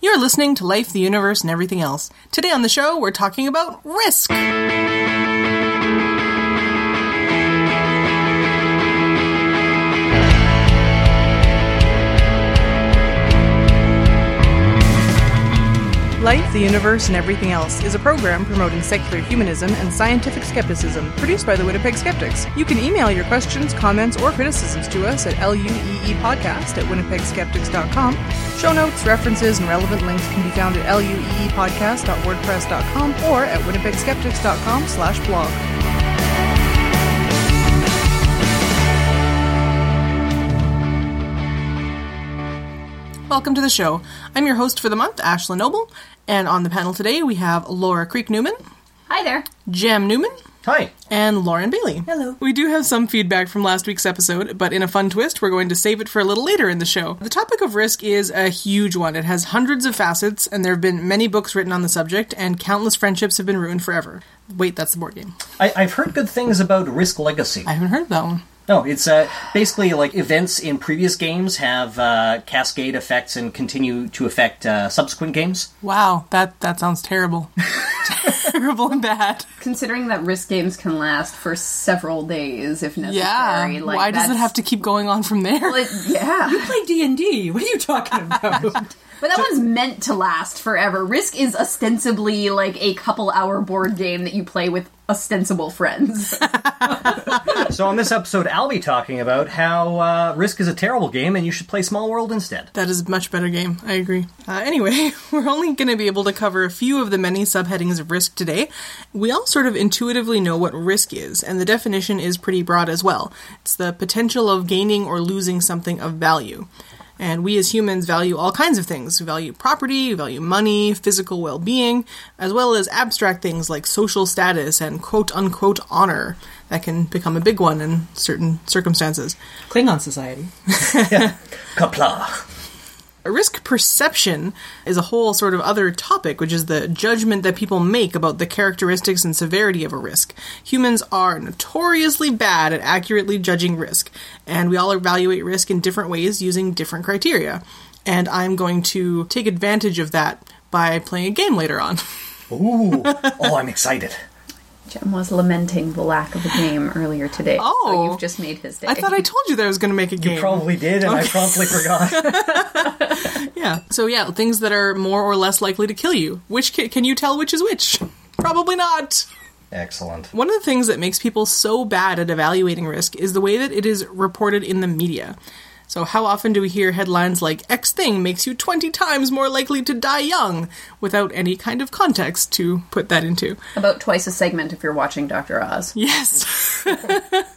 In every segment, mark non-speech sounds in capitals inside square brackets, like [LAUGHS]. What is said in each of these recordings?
You're listening to Life, the Universe, and Everything Else. Today on the show, we're talking about risk. Life, the Universe, and Everything Else is a program promoting secular humanism and scientific skepticism, produced by the Winnipeg Skeptics. You can email your questions, comments, or criticisms to us at lueepodcast at winnipegskeptics.com. Show notes, references, and relevant links can be found at lueepodcast.wordpress.com or at winnipegskeptics.com slash blog. Welcome to the show. I'm your host for the month, Ashlyn Noble, and on the panel today we have Laura Creek Newman, Hi there. Jem Newman, Hi. and Lauren Bailey. Hello. We do have some feedback from last week's episode, but in a fun twist, we're going to save it for a little later in the show. The topic of risk is a huge one. It has hundreds of facets, and there have been many books written on the subject, and countless friendships have been ruined forever. Wait, that's the board game. I, I've heard good things about Risk Legacy. I haven't heard that one. No, it's uh, basically like events in previous games have uh, cascade effects and continue to affect uh, subsequent games. Wow, that that sounds terrible. [LAUGHS] terrible and bad. Considering that risk games can last for several days if necessary, Yeah. like Why does it have to keep going on from there? Like, yeah, you play D and D. What are you talking [LAUGHS] about? But that one's meant to last forever. Risk is ostensibly like a couple-hour board game that you play with ostensible friends. [LAUGHS] So on this episode, I'll be talking about how uh, Risk is a terrible game and you should play Small World instead. That is a much better game. I agree. Uh, anyway, [LAUGHS] we're only going to be able to cover a few of the many subheadings of risk today. We all sort of intuitively know what risk is, and the definition is pretty broad as well. It's the potential of gaining or losing something of value. And we as humans value all kinds of things. We value property, we value money, physical well being, as well as abstract things like social status and quote unquote honor. That can become a big one in certain circumstances. Klingon society. [LAUGHS] Qapla'. Risk perception is a whole sort of other topic, which is the judgment that people make about the characteristics and severity of a risk. Humans are notoriously bad at accurately judging risk, and we all evaluate risk in different ways using different criteria. And I'm going to take advantage of that by playing a game later on. Ooh. Oh, I'm excited. Jem was lamenting the lack of a game earlier today. Oh. so you've just made his day. I thought I told you that I was going to make a game. You probably did, and I promptly [LAUGHS] forgot. Yeah. So yeah, things that are more or less likely to kill you. Which ca- can you tell which is which? Probably not. Excellent. One of the things that makes people so bad at evaluating risk is the way that it is reported in the media. So, how often do we hear headlines like X thing makes you 20 times more likely to die young without any kind of context to put that into? About twice a segment if you're watching Doctor Oz. Yes.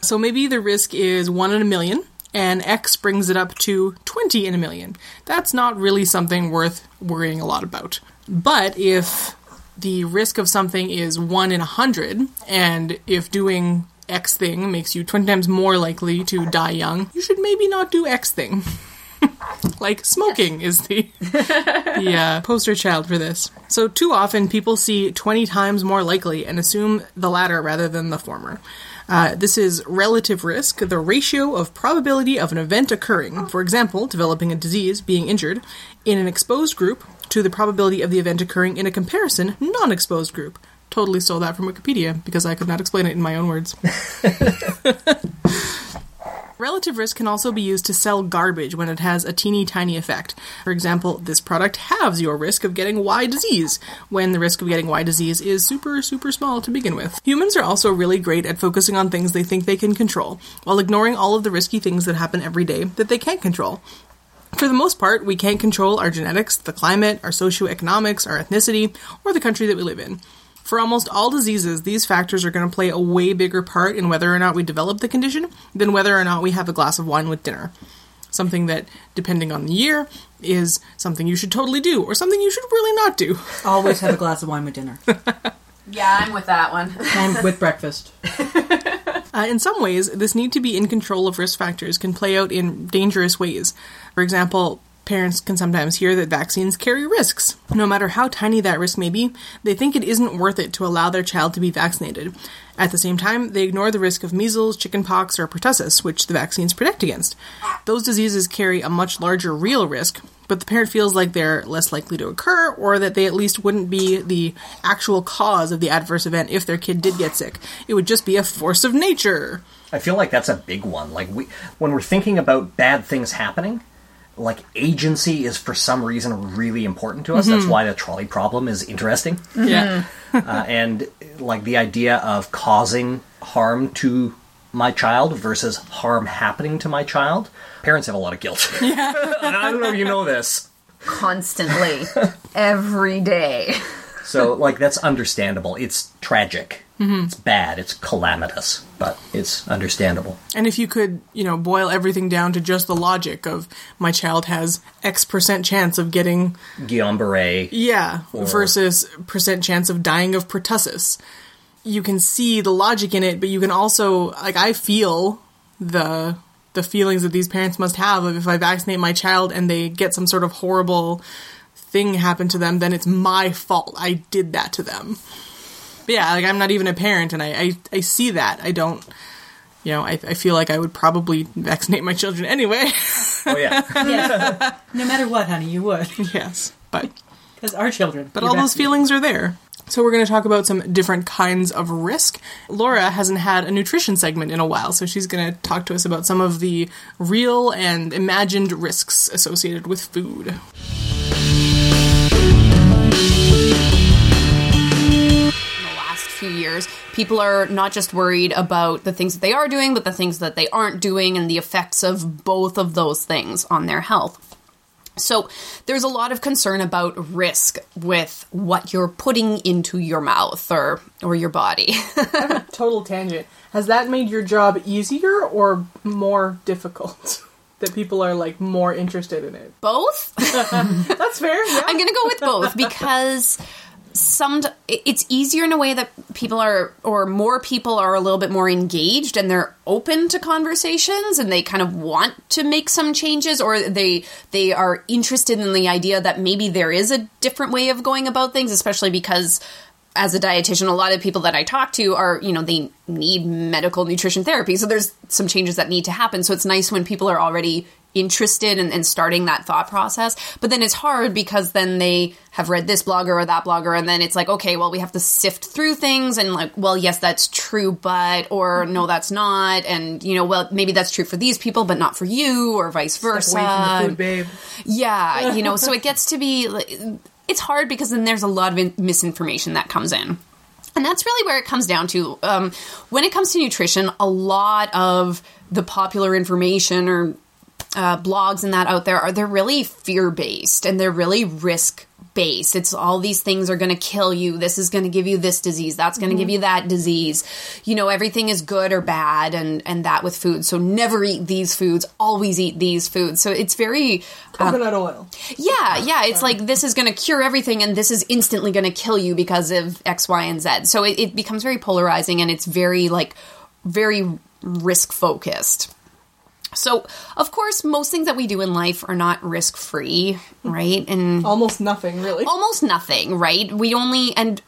[LAUGHS] so, maybe the risk is 1 in a million, and X brings it up to 20 in a million. That's not really something worth worrying a lot about. But if the risk of something is 1 in a 100, and if doing X thing makes you 20 times more likely to die young, you should maybe not do X thing. [LAUGHS] like smoking is the [LAUGHS] the uh, poster child for this. So too often people see 20 times more likely and assume the latter rather than the former. Uh, this is relative risk, the ratio of probability of an event occurring, for example, developing a disease, being injured, in an exposed group to the probability of the event occurring in a comparison non-exposed group. Totally stole that from Wikipedia because I could not explain it in my own words. [LAUGHS] Relative risk can also be used to sell garbage when it has a teeny tiny effect. For example, this product halves your risk of getting Y disease, when the risk of getting Y disease is super, super small to begin with. Humans are also really great at focusing on things they think they can control, while ignoring all of the risky things that happen every day that they can't control. For the most part, we can't control our genetics, the climate, our socioeconomics, our ethnicity, or the country that we live in. For almost all diseases, these factors are going to play a way bigger part in whether or not we develop the condition than whether or not we have a glass of wine with dinner. Something that, depending on the year, is something you should totally do, or something you should really not do. [LAUGHS] Always have a glass of wine with dinner [LAUGHS] Yeah, I'm with that one. and with [LAUGHS] breakfast. Uh, in some ways, this need to be in control of risk factors can play out in dangerous ways. For example, parents can sometimes hear that vaccines carry risks. No matter how tiny that risk may be, they think it isn't worth it to allow their child to be vaccinated. At the same time, they ignore the risk of measles, chickenpox, or pertussis, which the vaccines protect against. Those diseases carry a much larger real risk, but the parent feels like they're less likely to occur or that they at least wouldn't be the actual cause of the adverse event if their kid did get sick. It would just be a force of nature. I feel like that's a big one. Like we, when we're thinking about bad things happening, like agency is for some reason really important to us. That's why the trolley problem is interesting. Yeah. [LAUGHS] uh, and like the idea of causing harm to my child versus harm happening to my child. Parents have a lot of guilt. [LAUGHS] Yeah. [LAUGHS] I don't know if you know this. Constantly. Every day. So like that's understandable. It's tragic. Mm-hmm. It's bad. It's calamitous, but it's understandable. And if you could, you know, boil everything down to just the logic of my child has X percent chance of getting, Guillain Barre. yeah, Or- versus percent chance of dying of pertussis, you can see the logic in it, but you can also, like, I feel the the feelings that these parents must have of if I vaccinate my child and they get some sort of horrible thing happen to them, then it's my fault. I did that to them. But yeah, like I'm not even a parent, and I I, I see that. I don't. You know, I, I feel like I would probably vaccinate my children anyway. Oh yeah. [LAUGHS] Yes. no matter what, honey, you would. yes, but Because our children. but all those feelings are there. So we're going to talk about some different kinds of risk. Laura hasn't had a nutrition segment in a while, so she's going to talk to us about some of the real and imagined risks associated with food. Few years, people are not just worried about the things that they are doing, but the things that they aren't doing and the effects of both of those things on their health. So, there's a lot of concern about risk with what you're putting into your mouth or or your body. [LAUGHS] Total tangent. Has that made your job easier or more difficult? [LAUGHS] That people are like more interested in it. Both? [LAUGHS] That's fair. Yeah. I'm going to go with both because some it's easier in a way that people are or more people are a little bit more engaged and they're open to conversations and they kind of want to make some changes or they they are interested in the idea that maybe there is a different way of going about things especially because as a dietitian a lot of people that I talk to are you know they need medical nutrition therapy. So there's some changes that need to happen. So it's nice when people are already interested in, in starting that thought process. But then it's hard because then they have read this blogger or that blogger, and then it's like, okay, well, we have to sift through things and like, well, yes, that's true, but, or no, that's not. And, you know, well, maybe that's true for these people, but not for you, or vice versa. Away from the Food Babe. Yeah, you know, so it [LAUGHS] gets to be like, it's hard because then there's a lot of in- misinformation that comes in. And that's really where it comes down to. Um, when it comes to nutrition, a lot of the popular information or uh, blogs and that out there are they're really fear based and they're really risk based. It's all these things are going to kill you. This is going to give you this disease. That's going to give you that disease. You know, everything is good or bad, and and that with food. So never eat these foods. Always eat these foods. So it's very Coconut oil. yeah, yeah. It's like this is going to cure everything, and this is instantly going to kill you because of X, Y, and Z. So it, it becomes very polarizing, and it's very like very risk focused. So of course, most things that we do in life are not risk free, right? And Almost nothing, really. almost nothing, right? We only and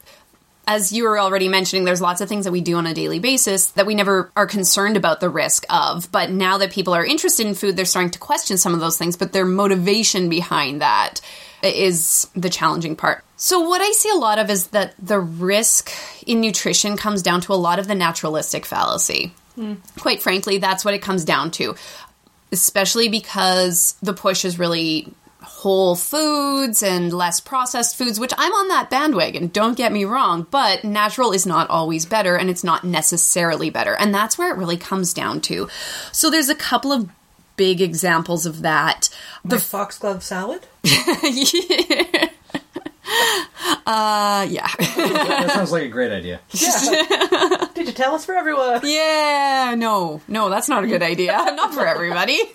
as you were already mentioning, there's lots of things that we do on a daily basis that we never are concerned about the risk of. But now that people are interested in food, they're starting to question some of those things, but their motivation behind that is the challenging part. So, what I see a lot of is that the risk in nutrition comes down to a lot of the naturalistic fallacy. Quite frankly, that's what it comes down to, especially because the push is really whole foods and less processed foods, which I'm on that bandwagon, don't get me wrong, but natural is not always better and it's not necessarily better. And that's where it really comes down to. So there's a couple of big examples of that. The foxglove salad? Uh [LAUGHS] yeah. that sounds like a great idea. [LAUGHS] Did you tell us for everyone? yeah, no. No, that's not a good idea. [LAUGHS] Not for everybody. [LAUGHS]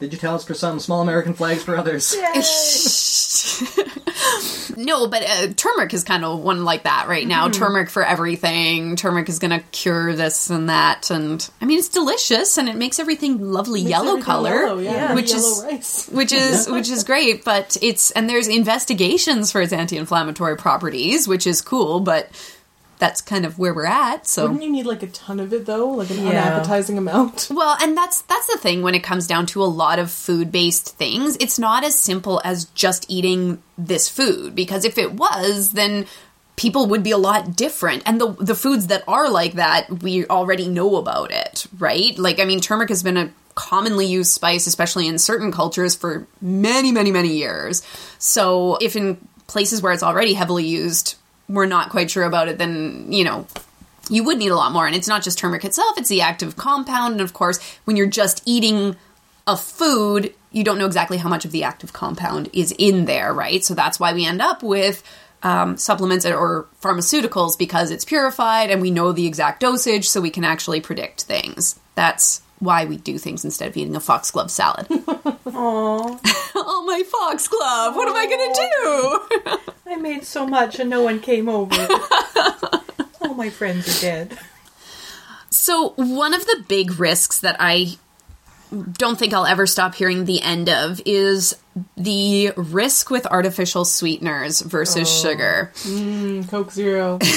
Did you tell us for some small American flags for others? [LAUGHS] no, but uh, turmeric is kind of one like that right now. Turmeric for everything. Turmeric is going to cure this and that, and I mean it's delicious and it makes everything lovely yellow Everything color, yellow, yeah, which yellow is rice. which is which is great. But it's and there's investigations for its anti-inflammatory properties, which is cool. But that's kind of where we're at. So Wouldn't you need like a ton of it though, like an Yeah. unappetizing amount? [LAUGHS] Well, and that's that's the thing when it comes down to a lot of food-based things. It's not as simple as just eating this food because if it was, then people would be a lot different. And the the foods that are like that, we already know about it, right? Like I mean, turmeric has been a commonly used spice especially in certain cultures for many many many years. So, if in places where it's already heavily used, we're not quite sure about it, then, you know, you would need a lot more. And it's not just turmeric itself, it's the active compound. And of course, when you're just eating a food, you don't know exactly how much of the active compound is in there, right? So that's why we end up with um, supplements or pharmaceuticals because it's purified and we know the exact dosage so we can actually predict things. That's why we do things instead of eating a foxglove salad. [LAUGHS] Aww. oh, my foxglove! What am I gonna do? I made so much and no one came over. [LAUGHS] All my friends are dead. So, one of the big risks that I don't think I'll ever stop hearing the end of is the risk with artificial sweeteners versus sugar. Coke Zero. [LAUGHS]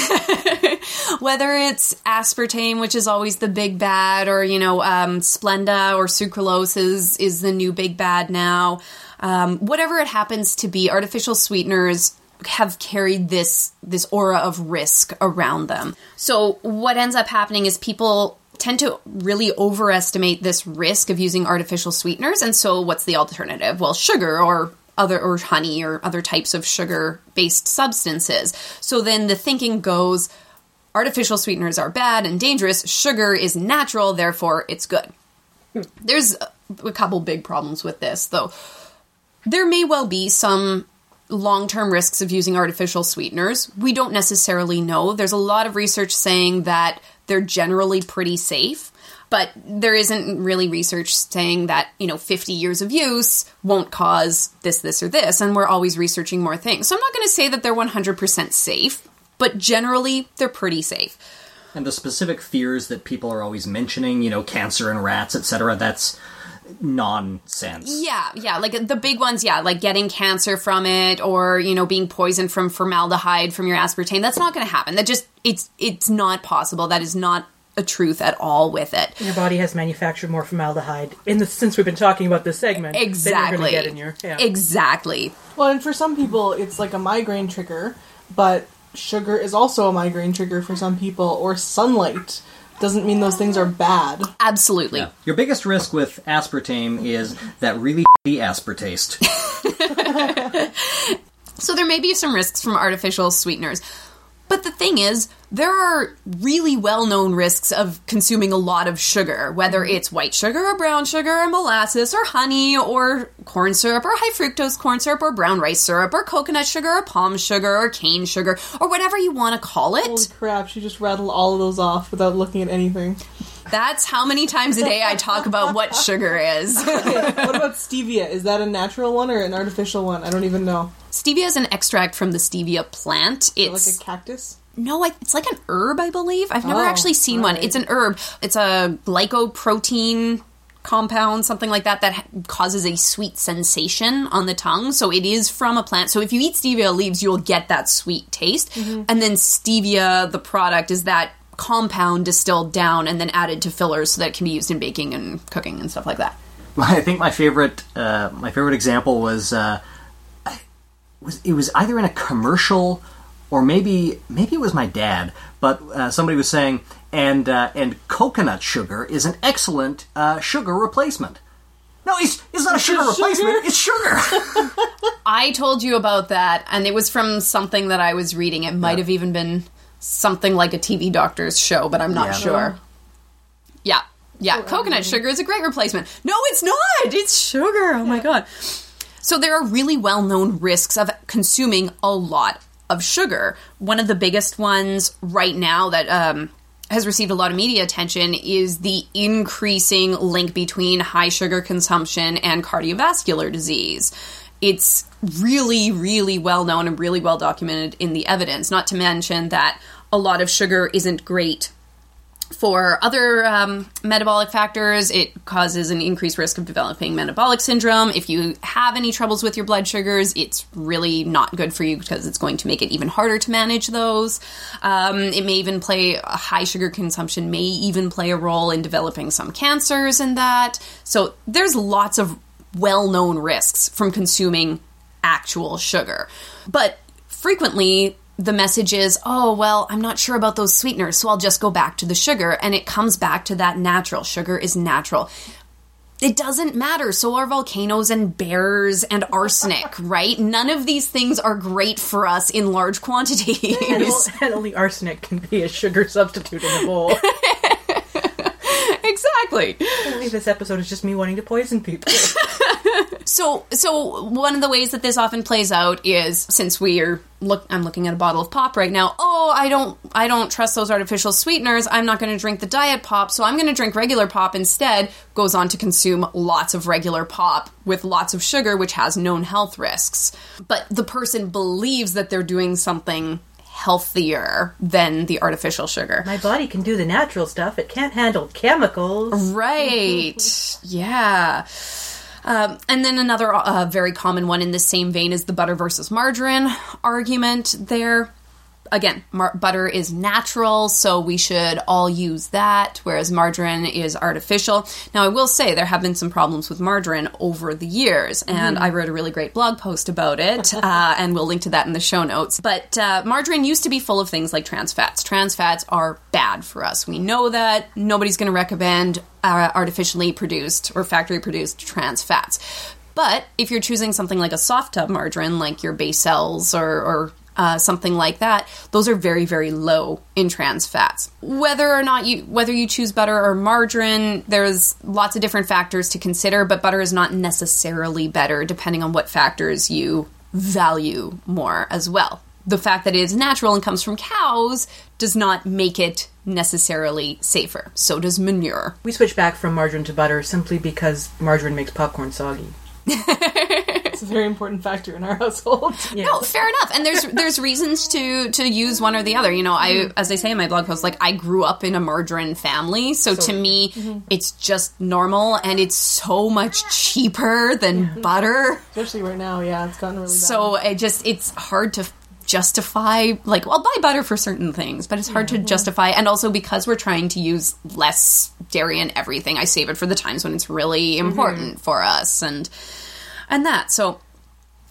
[LAUGHS] Whether it's aspartame, which is always the big bad, or, you know, um, Splenda or sucralose is, is the new big bad now. Um, whatever it happens to be, artificial sweeteners have carried this this aura of risk around them. So what ends up happening is people tend to really overestimate this risk of using artificial sweeteners and so what's the alternative? Well, sugar or other or honey or other types of sugar based substances. So then the thinking goes artificial sweeteners are bad and dangerous, sugar is natural, therefore it's good. There's a- couple big problems with this though. There may well be some long term risks of using artificial sweeteners. We don't necessarily know. There's a lot of research saying that they're generally pretty safe, but there isn't really research saying that, you know, 50 years of use won't cause this, this, or this. And we're always researching more things. So I'm not going to say that they're 100% safe, but generally they're pretty safe. And the specific fears that people are always mentioning, you know, cancer in rats, etc., that's nonsense. Yeah, yeah, like the big ones, yeah, like getting cancer from it or, you know, being poisoned from formaldehyde from your aspartame. That's not going to happen. That just it's it's not possible. That is not a truth at all with it. Your body has manufactured more formaldehyde in the since we've been talking about this segment. Than you're Exactly. get in your yeah. Exactly. well, and for some people, it's like a migraine trigger, but sugar is also a migraine trigger for some people, or sunlight. Doesn't mean those things are bad. Absolutely. Yeah. Your biggest risk with aspartame is that really [LAUGHS] shitty aspartaste. [LAUGHS] So there may be some risks from artificial sweeteners. But the thing is, there are really well known risks of consuming a lot of sugar, whether mm-hmm. it's white sugar or brown sugar or molasses or honey or corn syrup or high fructose corn syrup or brown rice syrup or coconut sugar or palm sugar or cane sugar or whatever you want to call it. Holy crap, she just rattled all of those off without looking at anything. That's how many times a day I talk about what sugar is. [LAUGHS] what about stevia? Is that a natural one or an artificial one? I don't even know. Stevia is an extract from the stevia plant. It's like a cactus? No, I, it's like an herb, I believe. I've never Oh, actually seen one. It's an herb. It's a glycoprotein compound, something like that, that causes a sweet sensation on the tongue. So it is from a plant. So if you eat stevia leaves, you'll get that sweet taste. Mm-hmm. And then stevia, the product, is that compound distilled down and then added to fillers so that it can be used in baking and cooking and stuff like that. I think my favorite uh, my favorite example was uh, was it was either in a commercial or maybe maybe it was my dad, but uh, somebody was saying and uh, and coconut sugar is an excellent uh, sugar replacement. No, it's it's not a sugar just replacement. sugar? It's sugar. [LAUGHS] I told you about that, and it was from something that I was reading. It might Yeah. have even been something like a TV doctor's show, but I'm not Yeah. sure. Yeah, yeah. Coconut sugar is a great replacement. No, it's not. It's sugar. Oh my god. So there are really well-known risks of consuming a lot of sugar. One of the biggest ones right now that um, has received a lot of media attention is the increasing link between high sugar consumption and cardiovascular disease. It's really, really well known and really well documented in the evidence. Not to mention that a lot of sugar isn't great For other um, metabolic factors, it causes an increased risk of developing metabolic syndrome. If you have any troubles with your blood sugars, it's really not good for you because it's going to make it even harder to manage those. Um, it may even play a high sugar consumption, may even play a role in developing some cancers in that. So there's lots of well known risks from consuming actual sugar. But frequently, the message is, oh, well, I'm not sure about those sweeteners, so I'll just go back to the sugar. And it comes back to that natural. Sugar is natural. It doesn't matter. So are volcanoes and bears and arsenic, [LAUGHS] right? None of these things are great for us in large quantities. [LAUGHS] and only arsenic can be a sugar substitute in a bowl. [LAUGHS] exactly. Apparently this episode is just me wanting to poison people. [LAUGHS] So, so one of the ways that this often plays out is since we are look, I'm looking at a bottle of pop right now. Oh, I don't, I don't trust those artificial sweeteners. I'm not going to drink the diet pop, so I'm going to drink regular pop instead. Goes on to consume lots of regular pop with lots of sugar, which has known health risks. But the person believes that they're doing something healthier than the artificial sugar. My body can do the natural stuff. It can't handle chemicals. Right. [LAUGHS] yeah. Um, and then another uh, very common one in the same vein is the butter versus margarine argument there. Again, mar- butter is natural, so we should all use that, whereas margarine is artificial. Now, I will say there have been some problems with margarine over the years, and I wrote a really great blog post about it, [LAUGHS] uh, and we'll link to that in the show notes. But uh, margarine used to be full of things like trans fats. Trans fats are bad for us. We know that. Nobody's going to recommend uh, artificially produced or factory produced trans fats. But if you're choosing something like a soft tub margarine, like your Becels or, or uh, something like that, those are very, very low in trans fats. Whether or not you whether you choose butter or margarine, there's lots of different factors to consider, but butter is not necessarily better depending on what factors you value more as well. The fact that it is natural and comes from cows does not make it necessarily safer. So does manure. We switched back from margarine to butter simply because margarine makes popcorn soggy. [LAUGHS] It's a very important factor in our [LAUGHS] household. No, fair enough. And there's there's reasons to to use one or the other. You know, I mm-hmm. as I say in my blog post, like I grew up in a margarine family, so, to me, mm-hmm. it's just normal, and it's so much cheaper than butter. Especially right now, yeah, it's gotten really bad. So it just it's hard to justify like well, I'll buy butter for certain things, but it's hard to mm-hmm. justify. And also because we're trying to use less dairy in everything, I save it for the times when it's really important for us and and that. So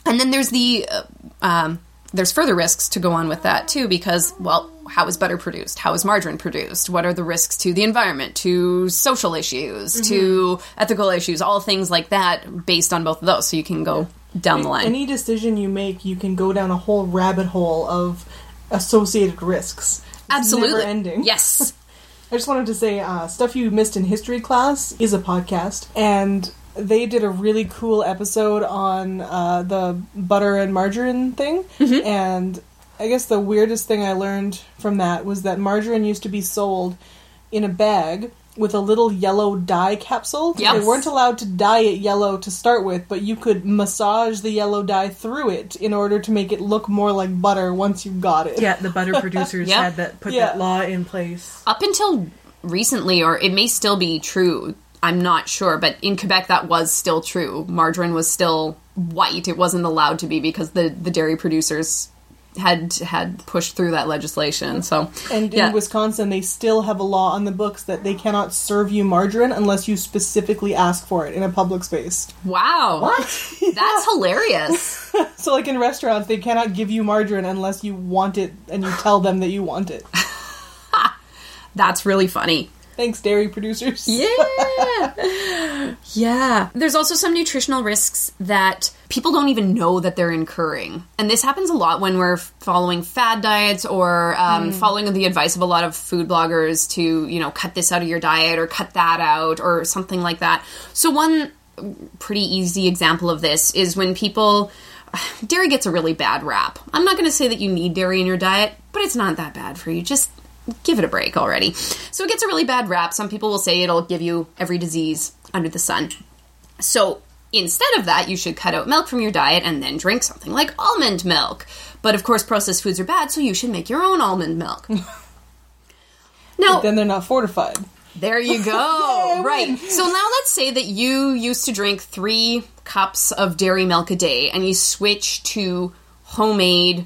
and then there's the uh, um, there's further risks to go on with that too because well how is butter produced? How is margarine produced? What are the risks to the environment to social issues to ethical issues all things like that based on both of those. So you can go down the line. Any decision you make, you can go down a whole rabbit hole of associated risks. It's absolutely. ending. yes. [LAUGHS] I just wanted to say, uh, stuff you missed in history class is a podcast, and they did a really cool episode on uh, the butter and margarine thing. Mm-hmm. And I guess the weirdest thing I learned from that was that margarine used to be sold in a bag with a little yellow dye capsule. Yep. They weren't allowed to dye it yellow to start with, but you could massage the yellow dye through it in order to make it look more like butter once you got it. Yeah, the butter [LAUGHS] producers Yeah. had that put Yeah. that law in place. up until recently, or it may still be true, I'm not sure, but in Quebec that was still true. Margarine was still white. It wasn't allowed to be because the, the dairy producers had had pushed through that legislation. So And yeah. in Wisconsin, they still have a law on the books that they cannot serve you margarine unless you specifically ask for it in a public space. wow. What? [LAUGHS] That's hilarious. [LAUGHS] So, like in restaurants, they cannot give you margarine unless you want it and you tell them that you want it. [LAUGHS] That's really funny. Thanks, dairy producers. Yeah. [LAUGHS] yeah. There's also some nutritional risks that people don't even know that they're incurring. And this happens a lot when we're following fad diets or um, following the advice of a lot of food bloggers to, you know, cut this out of your diet or cut that out or something like that. So, one pretty easy example of this is when people. [SIGHS] Dairy gets a really bad rap. I'm not going to say that you need dairy in your diet, but it's not that bad for you. Just give it a break already. So it gets a really bad rap. Some people will say it'll give you every disease under the sun. So instead of that, you should cut out milk from your diet and then drink something like almond milk. But of course, processed foods are bad, so you should make your own almond milk. [LAUGHS] Now, Then they're not fortified. There you go. [LAUGHS] right. So now let's say that you used to drink three cups of dairy milk a day and you switch to homemade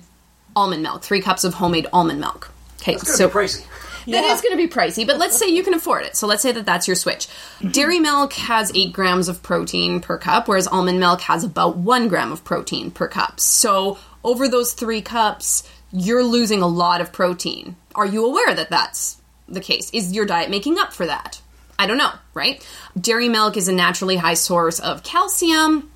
almond milk, three cups of homemade almond milk. Okay, so pricey. that is going to be pricey, but let's say you can afford it. So let's say that that's your switch. Dairy milk has eight grams of protein per cup, whereas almond milk has about one gram of protein per cup. So over those three cups, you're losing a lot of protein. Are you aware that that's the case? Is your diet making up for that? I don't know, right? Dairy milk is a naturally high source of calcium,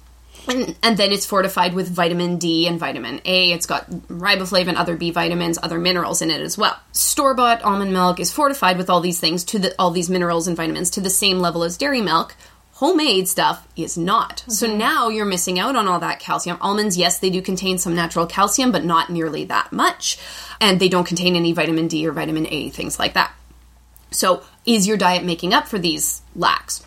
and, and then it's fortified with vitamin D and vitamin A. It's got riboflavin, other B vitamins, other minerals in it as well. Store bought almond milk is fortified with all these things to the all these minerals and vitamins to the same level as dairy milk. Homemade stuff is not. So now you're missing out on all that calcium. Almonds, yes, they do contain some natural calcium, but not nearly that much. And they don't contain any vitamin D or vitamin A, things like that. So is your diet making up for these lacks?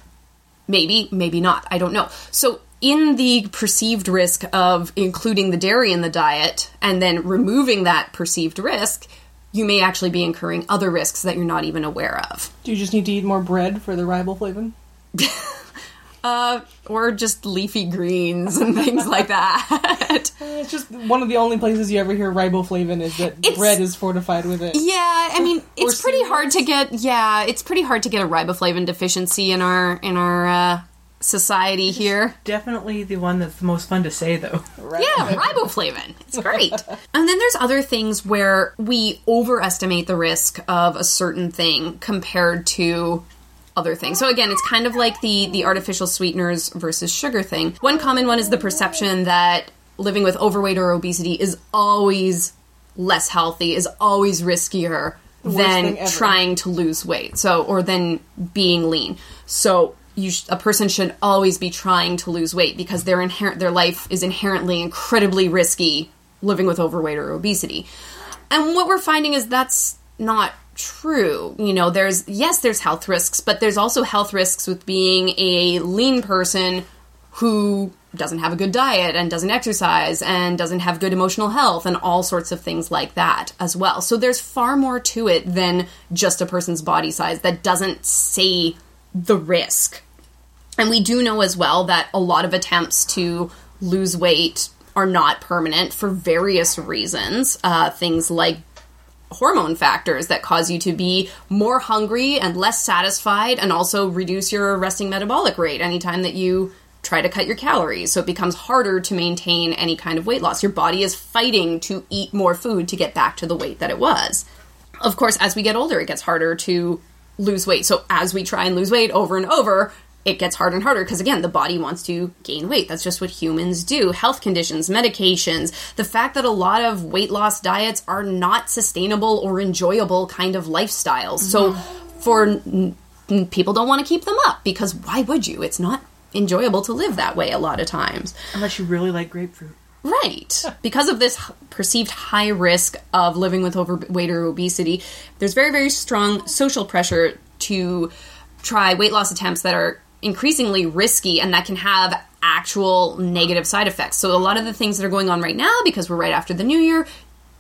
Maybe, maybe not. I don't know. So, in the perceived risk of including the dairy in the diet and then removing that perceived risk, you may actually be incurring other risks that you're not even aware of. Do you just need to eat more bread for the riboflavin? [LAUGHS] Uh, or just leafy greens and things like that. [LAUGHS] It's just one of the only places you ever hear riboflavin is that It's- bread is fortified with it. Yeah, I mean, [LAUGHS] it's pretty hard to get. Yeah, it's pretty hard to get a riboflavin deficiency in our in our uh, society here. Definitely the one that's the most fun to say, though. Yeah, riboflavin. It's great. [LAUGHS] and then there's other things where we overestimate the risk of a certain thing compared to other things. So again, it's kind of like the the artificial sweeteners versus sugar thing. One common one is the perception that living with overweight or obesity is always less healthy, is always riskier than trying to lose weight. So or than being lean. So you sh- a person should always be trying to lose weight because their inherent their life is inherently incredibly risky living with overweight or obesity. And what we're finding is that's not true. You know, there's yes, there's health risks, but there's also health risks with being a lean person who doesn't have a good diet and doesn't exercise and doesn't have good emotional health and all sorts of things like that as well. So there's far more to it than just a person's body size that doesn't say the risk. And we do know as well that a lot of attempts to lose weight are not permanent for various reasons. Uh, things like hormone factors that cause you to be more hungry and less satisfied and also reduce your resting metabolic rate anytime that you try to cut your calories. So it becomes harder to maintain any kind of weight loss. Your body is fighting to eat more food to get back to the weight that it was. Of course as we get older it gets harder to lose weight. So as we try and lose weight over and over it gets harder and harder because again the body wants to gain weight. That's just what humans do. Health conditions medications the fact that a lot of weight loss diets are not sustainable or enjoyable kind of lifestyles. So for n- people don't want to keep them up because why would you? It's not enjoyable to live that way a lot of times. Unless you really like grapefruit. Right. Because of this perceived high risk of living with overweight or obesity, there's very, very strong social pressure to try weight loss attempts that are increasingly risky and that can have actual negative side effects. So, a lot of the things that are going on right now, because we're right after the new year,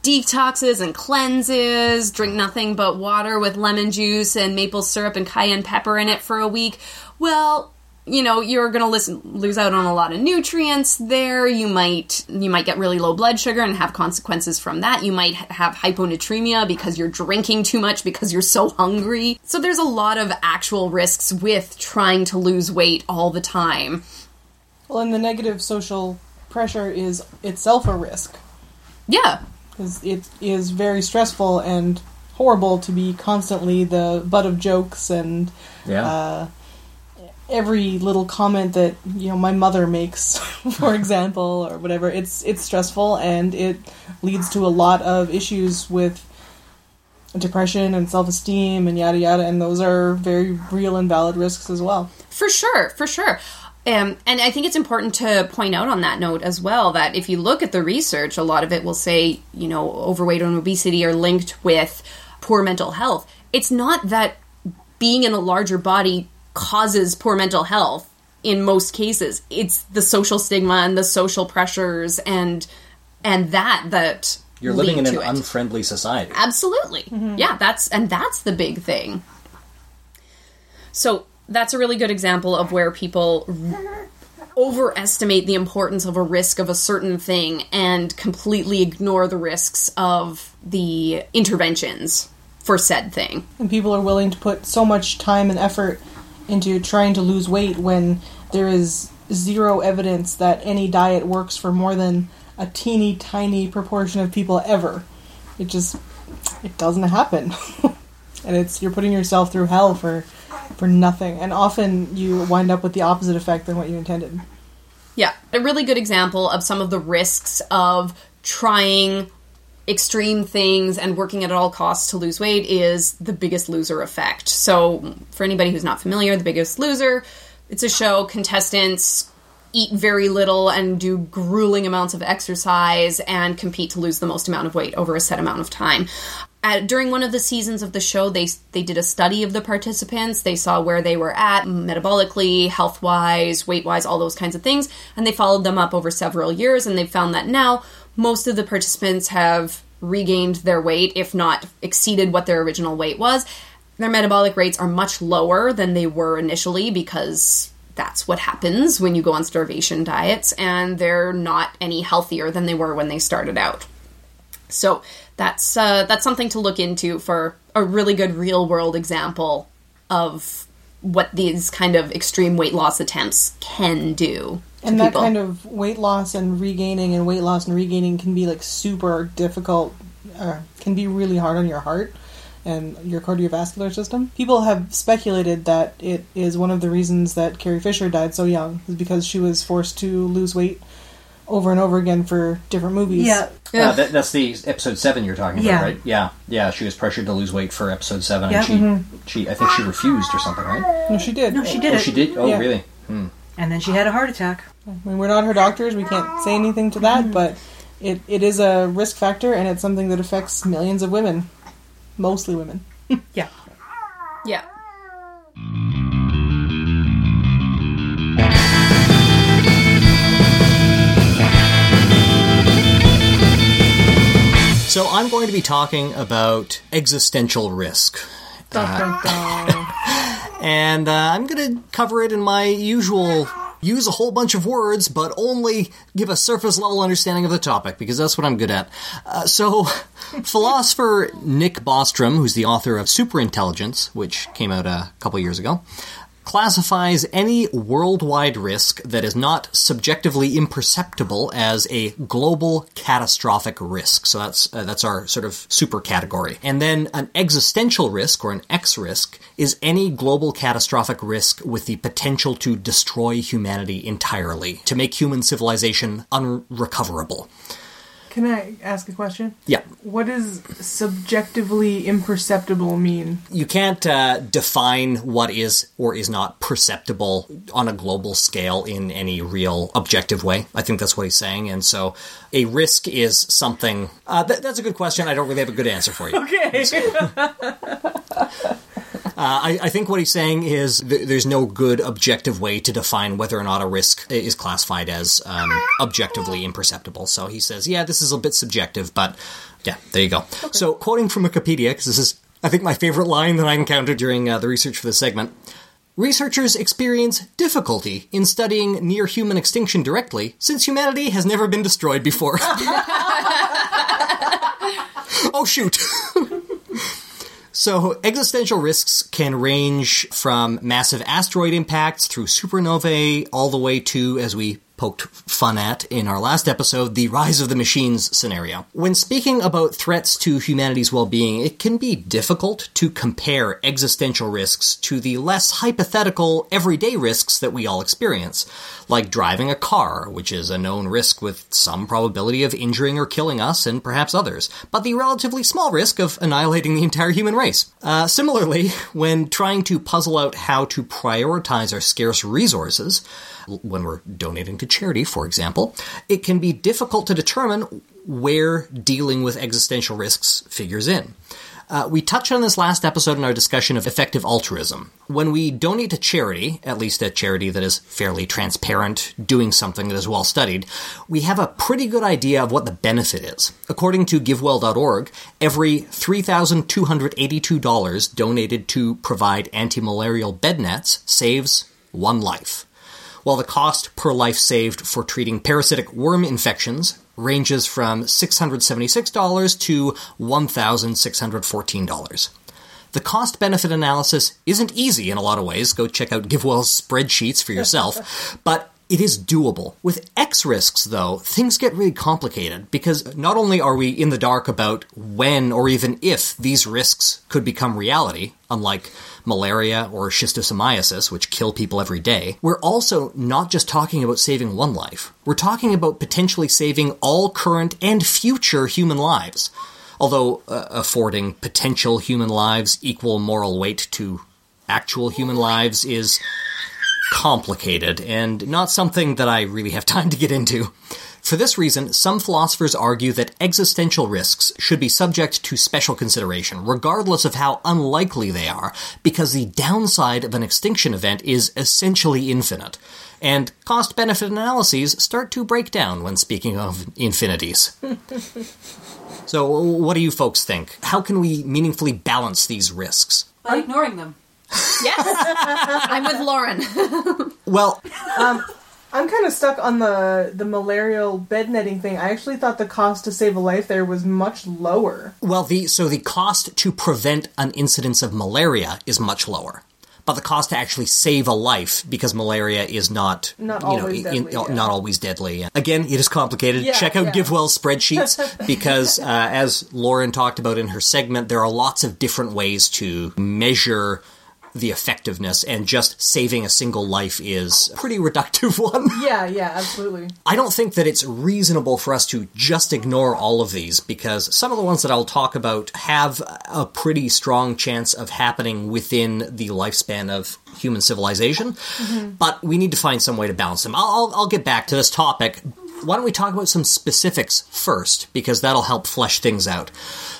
detoxes and cleanses, drink nothing but water with lemon juice and maple syrup and cayenne pepper in it for a week. Well, you know you're going to listen lose out on a lot of nutrients there. You might you might get really low blood sugar and have consequences from that. You might have hyponatremia because you're drinking too much because you're so hungry. So there's a lot of actual risks with trying to lose weight all the time. Well, and the negative social pressure is itself a risk. Yeah. Because it is very stressful and horrible to be constantly the butt of jokes and Yeah. uh, every little comment that you know my mother makes, [LAUGHS] for [LAUGHS] example, or whatever. It's it's stressful and it leads to a lot of issues with depression and self esteem and yada yada. And those are very real and valid risks as well. For sure, for sure. Um, and I think it's important to point out on that note as well that if you look at the research, a lot of it will say, you know, overweight and obesity are linked with poor mental health. It's not that being in a larger body causes poor mental health in most cases. It's the social stigma and the social pressures and and that that You're living in an it. unfriendly society. Absolutely. Mm-hmm. Yeah, that's and that's the big thing. So that's a really good example of where people r- overestimate the importance of a risk of a certain thing and completely ignore the risks of the interventions for said thing. And people are willing to put so much time and effort into trying to lose weight when there is zero evidence that any diet works for more than a teeny tiny proportion of people ever. It just it doesn't happen. [LAUGHS] and it's you're putting yourself through hell for for nothing. And often you wind up with the opposite effect than what you intended. Yeah, a really good example of some of the risks of trying extreme things and working at all costs to lose weight is the biggest loser effect. So, for anybody who's not familiar, the biggest loser, it's a show contestants eat very little and do grueling amounts of exercise and compete to lose the most amount of weight over a set amount of time. At, during one of the seasons of the show, they they did a study of the participants. They saw where they were at metabolically, health wise, weight wise, all those kinds of things, and they followed them up over several years. And they found that now most of the participants have regained their weight, if not exceeded what their original weight was. Their metabolic rates are much lower than they were initially because that's what happens when you go on starvation diets, and they're not any healthier than they were when they started out. So that's uh, that's something to look into for a really good real world example of what these kind of extreme weight loss attempts can do. To And that people. kind of weight loss and regaining and weight loss and regaining can be like super difficult, uh, can be really hard on your heart and your cardiovascular system. People have speculated that it is one of the reasons that Carrie Fisher died so young, is because she was forced to lose weight over and over again for different movies. Yeah. Uh, that, that's the episode seven you're talking Yeah. about, right? Yeah, yeah. She was pressured to lose weight for episode seven, Yeah. and she, she, I think she refused or something, right? No, she did. No, she did Oh, it. she did. Oh, Yeah. really? And then she had a heart attack. I mean, we're not her doctors. We can't say anything to that, mm-hmm. but it, it is a risk factor, and it's something that affects millions of women, mostly women. [LAUGHS] Yeah. yeah. So I'm going to be talking about existential risk. And uh, I'm going to cover it in my usual use a whole bunch of words, but only give a surface level understanding of the topic because that's what I'm good at. Uh, so, [LAUGHS] philosopher Nick Bostrom, who's the author of Superintelligence, which came out a couple years ago, classifies any worldwide risk that is not subjectively imperceptible as a global catastrophic risk. So that's uh, that's our sort of super category. And then an existential risk or an X risk is any global catastrophic risk with the potential to destroy humanity entirely, to make human civilization unrecoverable. Can I ask a question? Yeah. What does subjectively imperceptible mean? you can't uh, define what is or is not perceptible on a global scale in any real objective way. I think that's what he's saying. And so a risk is something. Uh, th- that's a good question. I don't really have a good answer for you. [LAUGHS] Okay. [LAUGHS] [LAUGHS] Uh, I, I think what he's saying is th- there's no good objective way to define whether or not a risk is classified as um, objectively imperceptible. So he says, yeah, this is a bit subjective, but yeah, there you go. So, quoting from Wikipedia, because this is, I think, my favorite line that I encountered during uh, the research for this segment. Researchers experience difficulty in studying near human extinction directly since humanity has never been destroyed before. [LAUGHS] [LAUGHS] oh, shoot. So, existential risks can range from massive asteroid impacts through supernovae all the way to, as we poked fun at in our last episode, the rise of the machines scenario. When speaking about threats to humanity's well being, it can be difficult to compare existential risks to the less hypothetical, everyday risks that we all experience, like driving a car, which is a known risk with some probability of injuring or killing us and perhaps others, but the relatively small risk of annihilating the entire human race. Uh, similarly, when trying to puzzle out how to prioritize our scarce resources, when we're donating to charity, for example, it can be difficult to determine where dealing with existential risks figures in. Uh, we touched on this last episode in our discussion of effective altruism. When we donate to charity, at least a charity that is fairly transparent, doing something that is well studied, we have a pretty good idea of what the benefit is. According to GiveWell.org, every $3,282 donated to provide anti malarial bed nets saves one life while the cost per life saved for treating parasitic worm infections ranges from $676 to $1,614. The cost benefit analysis isn't easy in a lot of ways. Go check out GiveWell's spreadsheets for yourself. [LAUGHS] but it is doable. With X risks, though, things get really complicated because not only are we in the dark about when or even if these risks could become reality, unlike malaria or schistosomiasis, which kill people every day, we're also not just talking about saving one life. We're talking about potentially saving all current and future human lives. Although uh, affording potential human lives equal moral weight to actual human lives is complicated and not something that I really have [LAUGHS] time to get into. For this reason, some philosophers argue that existential risks should be subject to special consideration, regardless of how unlikely they are, because the downside of an extinction event is essentially infinite. And cost benefit analyses start to break down when speaking of infinities. [LAUGHS] so, what do you folks think? How can we meaningfully balance these risks? By ignoring them. Yes! [LAUGHS] I'm with Lauren. [LAUGHS] Well, um, I'm kind of stuck on the the malarial bed netting thing. I actually thought the cost to save a life there was much lower. Well, the so the cost to prevent an incidence of malaria is much lower, but the cost to actually save a life because malaria is not Not you always know in- deadly, yeah. not always deadly. Again, it is complicated. Yeah, Check out yeah. GiveWell's spreadsheets [LAUGHS] because, uh, as Lauren talked about in her segment, there are lots of different ways to measure the effectiveness, and just saving a single life is a pretty reductive [LAUGHS] one. Yeah, yeah, absolutely. I don't think that it's reasonable for us to just ignore all of these because some of the ones that I'll talk about have a pretty strong chance of happening within the lifespan of human civilization, mm-hmm. but we need to find some way to balance them. I'll, I'll, I'll get back to this topic. Why don't we talk about some specifics first because that'll help flesh things out.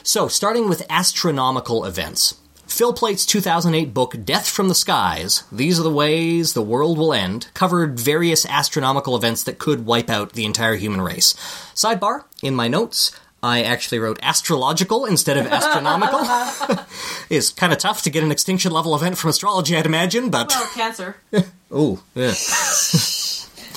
So, starting with astronomical events. Phil Plait's 2008 book, Death from the Skies These Are the Ways the World Will End, covered various astronomical events that could wipe out the entire human race. Sidebar, in my notes, I actually wrote astrological instead of astronomical. [LAUGHS] it's kind of tough to get an extinction level event from astrology, I'd imagine, but. Well, cancer. [LAUGHS] oh, yeah. [LAUGHS]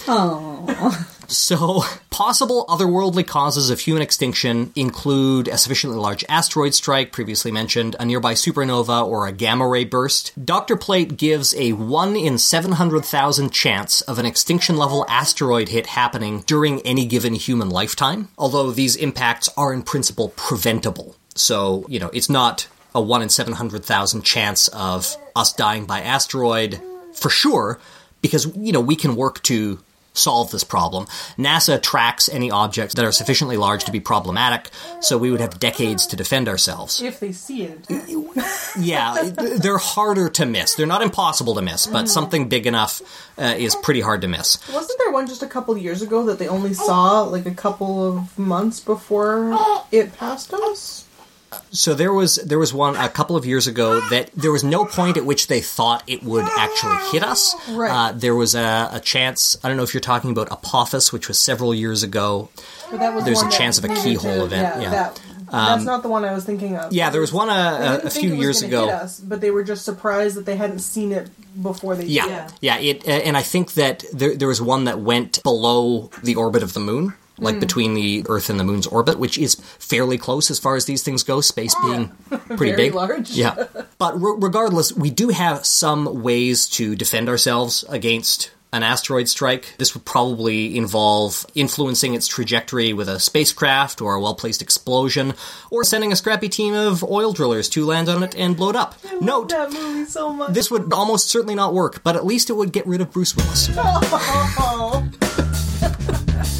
Oh. So, possible otherworldly causes of human extinction include a sufficiently large asteroid strike, previously mentioned, a nearby supernova, or a gamma ray burst. Dr. Plait gives a 1 in 700,000 chance of an extinction level asteroid hit happening during any given human lifetime, although these impacts are in principle preventable. So, you know, it's not a 1 in 700,000 chance of us dying by asteroid for sure, because, you know, we can work to solve this problem. NASA tracks any objects that are sufficiently large to be problematic, so we would have decades to defend ourselves. If they see it. [LAUGHS] Yeah, they're harder to miss. They're not impossible to miss, but something big enough uh, is pretty hard to miss. Wasn't there one just a couple years ago that they only saw like a couple of months before it passed us? So there was there was one a couple of years ago that there was no point at which they thought it would actually hit us. Right. Uh, there was a, a chance. I don't know if you're talking about Apophis, which was several years ago. But that was There's a chance of a keyhole to- event, yeah. Um, That, that's not the one I was thinking of. Yeah, there was one They a, a, didn't a think few years ago. hit us, but they were just surprised that they hadn't seen it before they Yeah, did. yeah. It, uh, and I think that there, there was one that went below the orbit of the moon, Like hmm. between the Earth and the moon's orbit, which is fairly close as far as these things go. Space ah, being [LAUGHS] pretty big, large. Yeah, but re- regardless, we do have some ways to defend ourselves against. An asteroid strike. This would probably involve influencing its trajectory with a spacecraft or a well placed explosion, or sending a scrappy team of oil drillers to land on it and blow it up. Note, That movie so much. this would almost certainly not work, but at least it would get rid of Bruce Willis. Oh. [LAUGHS] [LAUGHS]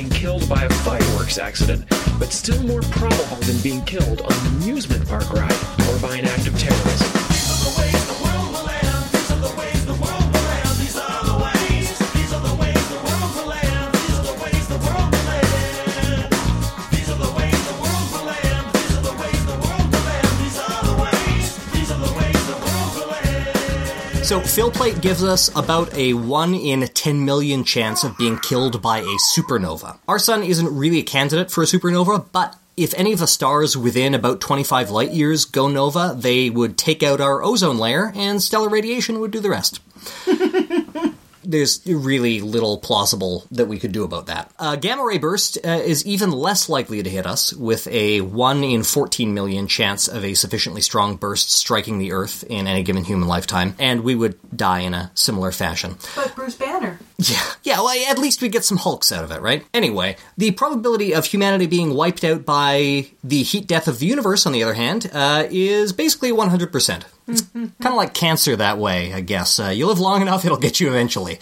being killed by a fireworks accident, but still more probable than being killed on an amusement park ride or by an act of terrorism. So Phil Plait gives us about a 1 in 10 million chance of being killed by a supernova. Our sun isn't really a candidate for a supernova, but if any of the stars within about 25 light years go nova, they would take out our ozone layer and stellar radiation would do the rest. [LAUGHS] There's really little plausible that we could do about that. A gamma ray burst uh, is even less likely to hit us, with a 1 in 14 million chance of a sufficiently strong burst striking the Earth in any given human lifetime, and we would die in a similar fashion. But Bruce Banner. Yeah, yeah. Well, at least we get some hulks out of it, right? Anyway, the probability of humanity being wiped out by the heat death of the universe, on the other hand, uh, is basically 100%. It's kind of like cancer that way, I guess. Uh, you live long enough, it'll get you eventually.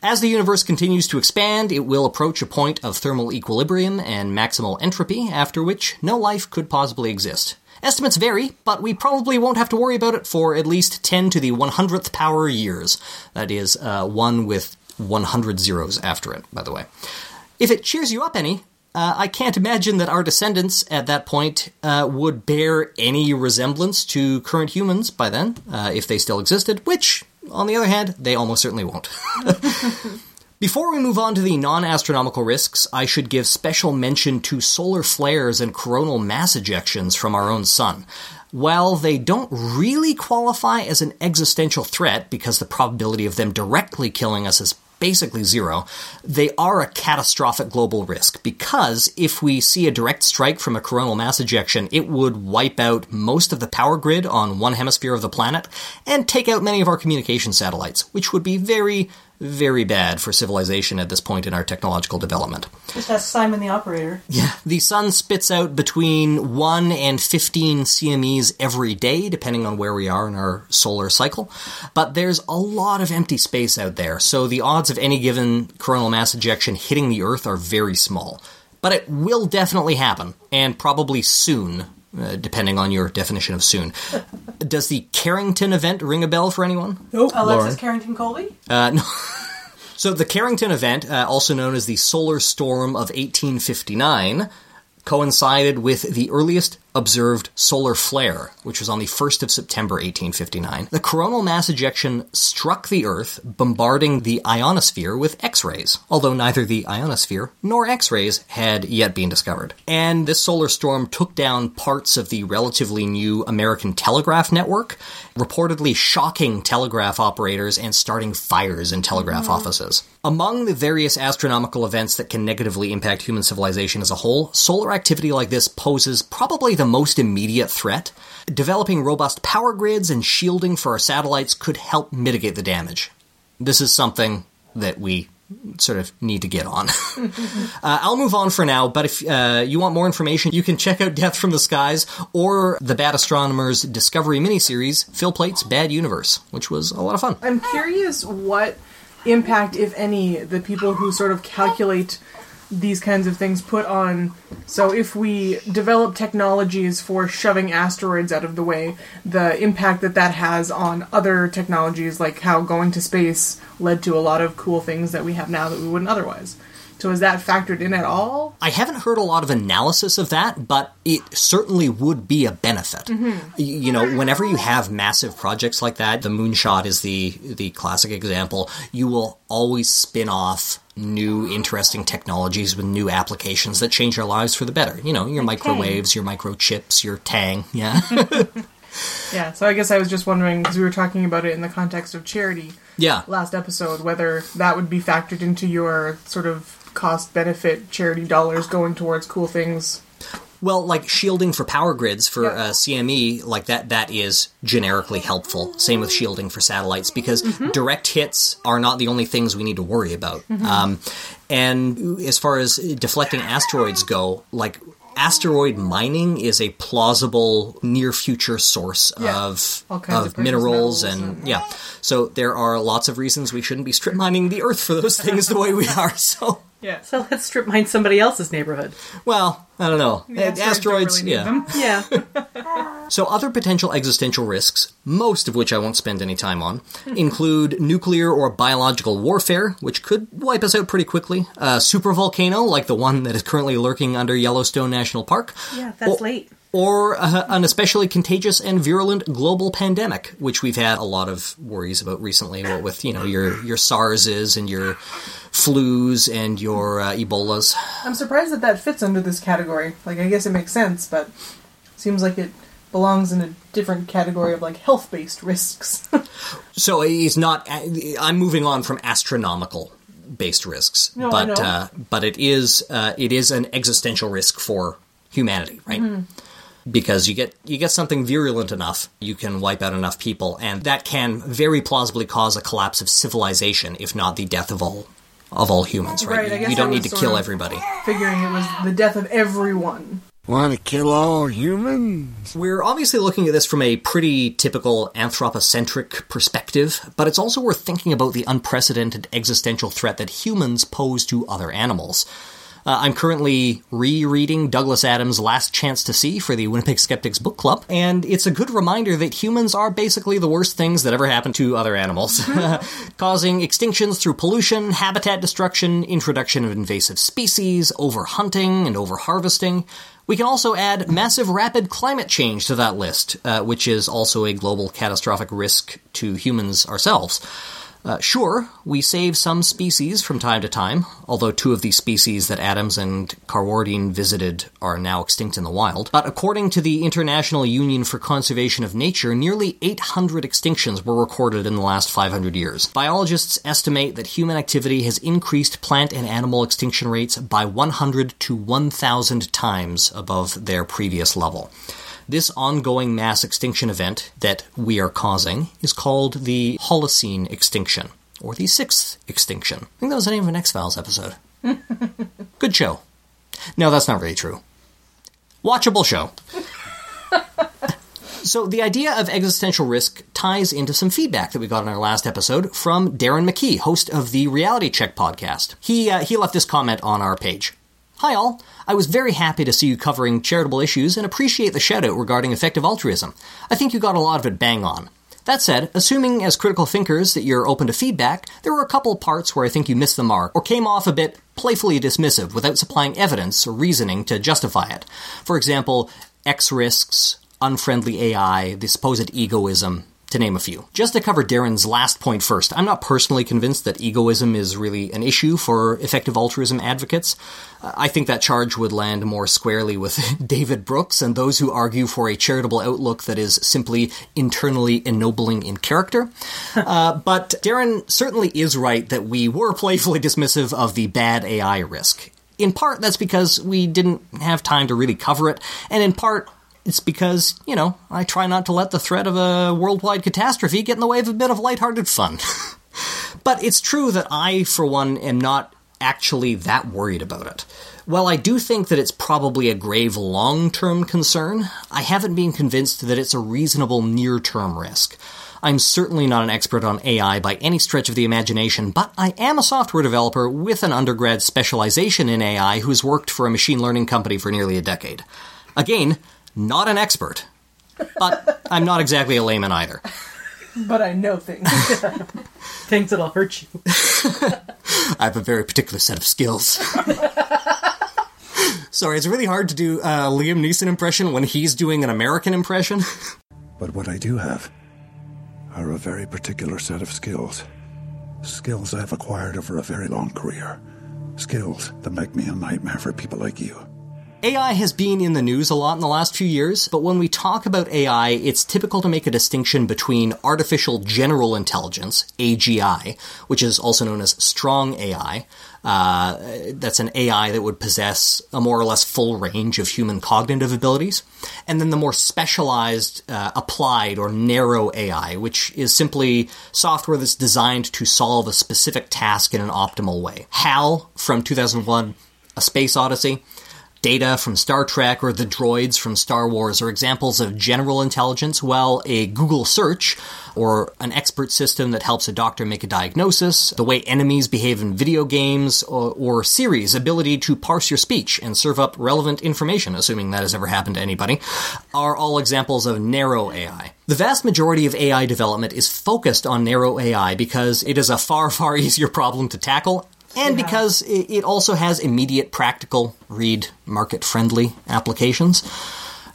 As the universe continues to expand, it will approach a point of thermal equilibrium and maximal entropy, after which no life could possibly exist. Estimates vary, but we probably won't have to worry about it for at least 10 to the 100th power years. That is, uh, one with 100 zeros after it, by the way. If it cheers you up any, uh, I can't imagine that our descendants at that point uh, would bear any resemblance to current humans by then, uh, if they still existed, which, on the other hand, they almost certainly won't. [LAUGHS] Before we move on to the non astronomical risks, I should give special mention to solar flares and coronal mass ejections from our own sun. While they don't really qualify as an existential threat because the probability of them directly killing us is basically zero, they are a catastrophic global risk because if we see a direct strike from a coronal mass ejection, it would wipe out most of the power grid on one hemisphere of the planet and take out many of our communication satellites, which would be very, very bad for civilization at this point in our technological development. Just ask Simon the operator. Yeah, the sun spits out between 1 and 15 CMEs every day, depending on where we are in our solar cycle. But there's a lot of empty space out there, so the odds of any given coronal mass ejection hitting the Earth are very small. But it will definitely happen, and probably soon, uh, depending on your definition of soon. [LAUGHS] Does the Carrington event ring a bell for anyone? Nope. Alexis Lauren? Carrington Colby? Uh, no. [LAUGHS] So the Carrington event, uh, also known as the Solar Storm of 1859, coincided with the earliest observed solar flare, which was on the 1st of September 1859. The coronal mass ejection struck the Earth, bombarding the ionosphere with X-rays, although neither the ionosphere nor X-rays had yet been discovered. And this solar storm took down parts of the relatively new American telegraph network, reportedly shocking telegraph operators and starting fires in telegraph mm-hmm. offices. Among the various astronomical events that can negatively impact human civilization as a whole, solar activity like this poses probably the most immediate threat. Developing robust power grids and shielding for our satellites could help mitigate the damage. This is something that we sort of need to get on. [LAUGHS] uh, I'll move on for now, but if uh, you want more information, you can check out Death from the Skies or the Bad Astronomer's Discovery miniseries, Phil Plait's Bad Universe, which was a lot of fun. I'm curious what impact, if any, the people who sort of calculate these kinds of things put on. So, if we develop technologies for shoving asteroids out of the way, the impact that that has on other technologies, like how going to space led to a lot of cool things that we have now that we wouldn't otherwise. So, is that factored in at all? I haven't heard a lot of analysis of that, but it certainly would be a benefit. Mm-hmm. Y- You know, whenever you have massive projects like that, the moonshot is the the classic example. You will always spin off new interesting technologies with new applications that change our lives for the better. You know, your microwaves, your microchips, your Tang, yeah. [LAUGHS] [LAUGHS] Yeah, so I guess I was just wondering, because we were talking about it in the context of charity yeah. last episode, whether that would be factored into your sort of cost benefit charity dollars going towards cool things. Well, like shielding for power grids for Yeah. uh, CME, like that, that is generically helpful. Same with shielding for satellites because direct hits are not the only things we need to worry about. Um, and as far as deflecting asteroids go, like asteroid mining is a plausible near future source Yeah. of of of minerals and, and- yeah. So there are lots of reasons we shouldn't be strip mining the earth for those things the way we are. [LAUGHS] So Yeah. So let's strip mine somebody else's neighborhood. well, I don't know. asteroids asteroids, really yeah. Yeah. [LAUGHS] So, other potential existential risks, most of which I won't spend any time on, include nuclear or biological warfare, which could wipe us out pretty quickly, a supervolcano like the one that is currently lurking under Yellowstone National Park, Yeah, that's or, late. Or uh, an especially contagious and virulent global pandemic, which we've had a lot of worries about recently, what with you know your your SARS's and your flus and your uh, Ebolas. I'm surprised that that fits under this category. Like, I guess it makes sense, but seems like it belongs in a different category of like health-based risks. [LAUGHS] So he's not. I'm moving on from astronomical based risks, No, but uh, but it is uh, it is an existential risk for humanity, right? Mm-hmm. Because you get you get something virulent enough, you can wipe out enough people, and that can very plausibly cause a collapse of civilization, if not the death of all of all humans. Right? Right, I You- guess you don't I need to kill everybody. Figuring it was the death of everyone. Want to kill all humans? We're obviously looking at this from a pretty typical anthropocentric perspective, but it's also worth thinking about the unprecedented existential threat that humans pose to other animals. Uh, I'm currently rereading Douglas Adams' Last Chance to See for the Winnipeg Skeptics Book Club, and it's a good reminder that humans are basically the worst things that ever happened to other animals, [LAUGHS] causing extinctions through pollution, habitat destruction, introduction of invasive species, overhunting, and overharvesting. We can also add massive rapid climate change to that list, uh, which is also a global catastrophic risk to humans ourselves. Uh, sure, we save some species from time to time, although two of these species that Adams and Carwardine visited are now extinct in the wild. But according to the International Union for Conservation of Nature, nearly 800 extinctions were recorded in the last 500 years. Biologists estimate that human activity has increased plant and animal extinction rates by 100 to 1,000 times above their previous level. This ongoing mass extinction event that we are causing is called the Holocene extinction, or the sixth extinction. I think that was the name of an X Files episode. [LAUGHS] Good show. No, that's not really true. Watchable show. [LAUGHS] So the idea of existential risk ties into some feedback that we got in our last episode from Darren McKee, host of the Reality Check podcast. He uh, he left this comment on our page. Hi all. I was very happy to see you covering charitable issues and appreciate the shout out regarding effective altruism. I think you got a lot of it bang on. That said, assuming as critical thinkers that you're open to feedback, there were a couple parts where I think you missed the mark or came off a bit playfully dismissive without supplying evidence or reasoning to justify it. For example, X risks, unfriendly AI, the supposed egoism, to name a few. Just to cover Darren's last point first, I'm not personally convinced that egoism is really an issue for effective altruism advocates. Uh, I think that charge would land more squarely with [LAUGHS] David Brooks and those who argue for a charitable outlook that is simply internally ennobling in character. Uh, but Darren certainly is right that we were playfully dismissive of the bad AI risk. In part, that's because we didn't have time to really cover it, and in part, it's because, you know, I try not to let the threat of a worldwide catastrophe get in the way of a bit of lighthearted fun. [LAUGHS] but it's true that I, for one, am not actually that worried about it. While I do think that it's probably a grave long term concern, I haven't been convinced that it's a reasonable near term risk. I'm certainly not an expert on AI by any stretch of the imagination, but I am a software developer with an undergrad specialization in AI who's worked for a machine learning company for nearly a decade. Again, not an expert, but I'm not exactly a layman either. But I know things. [LAUGHS] Things that'll hurt you. [LAUGHS] I have a very particular set of skills. [LAUGHS] Sorry, it's really hard to do a Liam Neeson impression when he's doing an American impression. But what I do have are a very particular set of skills. Skills I've acquired over a very long career. Skills that make me a nightmare for people like you. AI has been in the news a lot in the last few years, but when we talk about AI, it's typical to make a distinction between artificial general intelligence, AGI, which is also known as strong AI. Uh, that's an AI that would possess a more or less full range of human cognitive abilities. And then the more specialized, uh, applied, or narrow AI, which is simply software that's designed to solve a specific task in an optimal way. HAL from 2001, A Space Odyssey Data from Star Trek or the droids from Star Wars are examples of general intelligence, while a Google search or an expert system that helps a doctor make a diagnosis, the way enemies behave in video games, or, or ability to parse your speech and serve up relevant information, assuming that has ever happened to anybody, are all examples of narrow AI. The vast majority of AI development is focused on narrow AI because it is a far, far [LAUGHS] easier problem to tackle and because it it also has immediate practical, read, market friendly applications.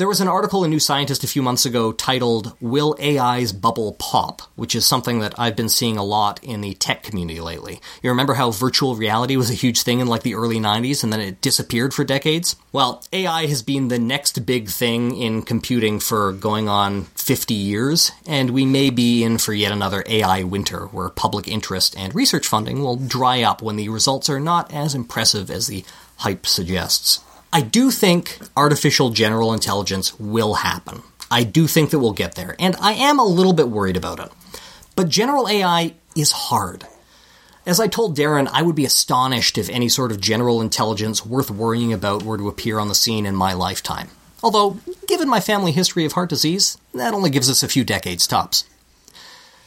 There was an article in New Scientist a few months ago titled Will AI's Bubble Pop, which is something that I've been seeing a lot in the tech community lately. You remember how virtual reality was a huge thing in like the early 90s and then it disappeared for decades? Well, AI has been the next big thing in computing for going on 50 years, and we may be in for yet another AI winter where public interest and research funding will dry up when the results are not as impressive as the hype suggests. I do think artificial general intelligence will happen. I do think that we'll get there, and I am a little bit worried about it. But general AI is hard. As I told Darren, I would be astonished if any sort of general intelligence worth worrying about were to appear on the scene in my lifetime. Although, given my family history of heart disease, that only gives us a few decades tops.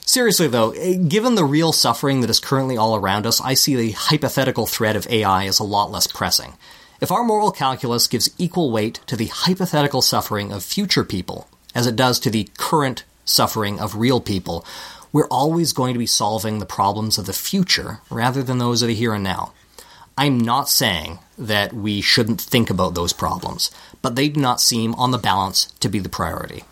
Seriously, though, eh, given the real suffering that is currently all around us, I see the hypothetical threat of AI as a lot less pressing. If our moral calculus gives equal weight to the hypothetical suffering of future people as it does to the current suffering of real people, we're always going to be solving the problems of the future rather than those of the here and now. I'm not saying that we shouldn't think about those problems, but they do not seem, on the balance, to be the priority.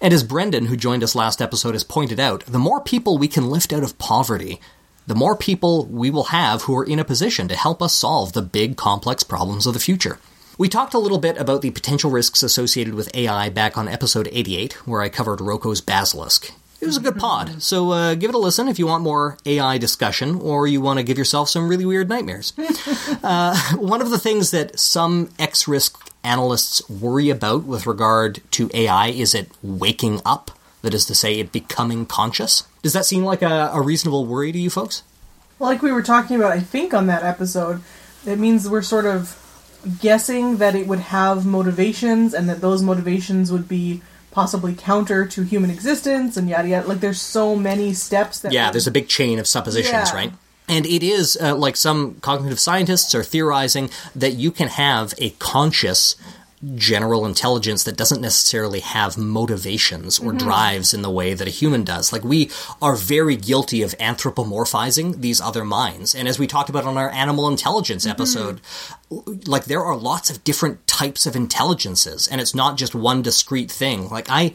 And as Brendan, who joined us last episode, has pointed out, the more people we can lift out of poverty, the more people we will have who are in a position to help us solve the big, complex problems of the future. We talked a little bit about the potential risks associated with AI back on episode 88, where I covered Roko's Basilisk. It was a good pod, so uh, give it a listen if you want more AI discussion or you want to give yourself some really weird nightmares. [LAUGHS] uh, one of the things that some X risk analysts worry about with regard to AI is it waking up, that is to say, it becoming conscious. Does that seem like a, a reasonable worry to you folks? Well, like we were talking about, I think on that episode, it means we're sort of guessing that it would have motivations and that those motivations would be possibly counter to human existence and yada yada. Like there's so many steps that Yeah, would- there's a big chain of suppositions, Yeah. right? And it is, uh, like some cognitive scientists are theorizing, that you can have a conscious general intelligence that doesn't necessarily have motivations or mm-hmm. drives in the way that a human does. Like, we are very guilty of anthropomorphizing these other minds. And as we talked about on our animal intelligence mm-hmm. episode, like, there are lots of different types of intelligences, and it's not just one discrete thing. Like, I,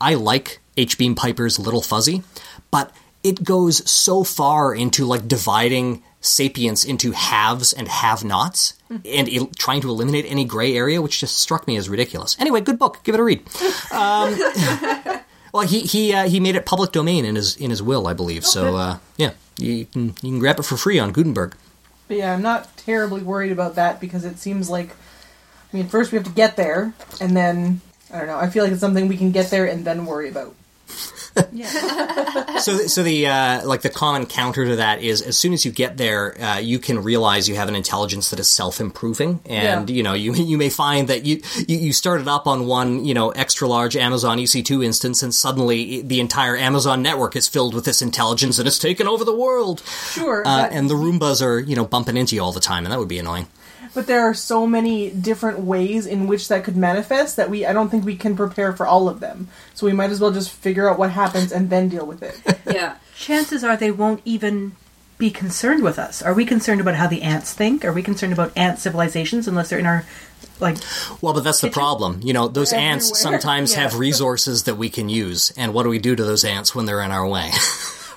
I like H. Beam Piper's Little Fuzzy, but it goes so far into like dividing sapience into haves and have-nots and el- trying to eliminate any gray area, which just struck me as ridiculous. Anyway, good book. Give it a read. Um, [LAUGHS] well, he he uh, he made it public domain in his in his will, I believe. So uh, yeah, you can you can grab it for free on Gutenberg. But yeah, I'm not terribly worried about that because it seems like, I mean, first we have to get there, and then I don't know. I feel like it's something we can get there and then worry about. So so the uh, like the common counter to that is as soon as you get there uh, you can realize you have an intelligence that is self-improving. And Yeah. you know you you may find that you, you you started up on one you know extra large Amazon EC2 instance and suddenly the entire Amazon network is filled with this intelligence and it's taken over the world. Sure, uh, but- and the Roombas are you know bumping into you all the time and that would be annoying But there are so many different ways in which that could manifest that we I don't think we can prepare for all of them. So we might as well just figure out what happens and then deal with it. [LAUGHS] Yeah. Chances are they won't even be concerned with us. Are we concerned about how the ants think? Are we concerned about ant civilizations unless they're in our like well but that's the problem you know those ants sometimes Yeah. have resources that we can use and what do we do to those ants when they're in our way [LAUGHS]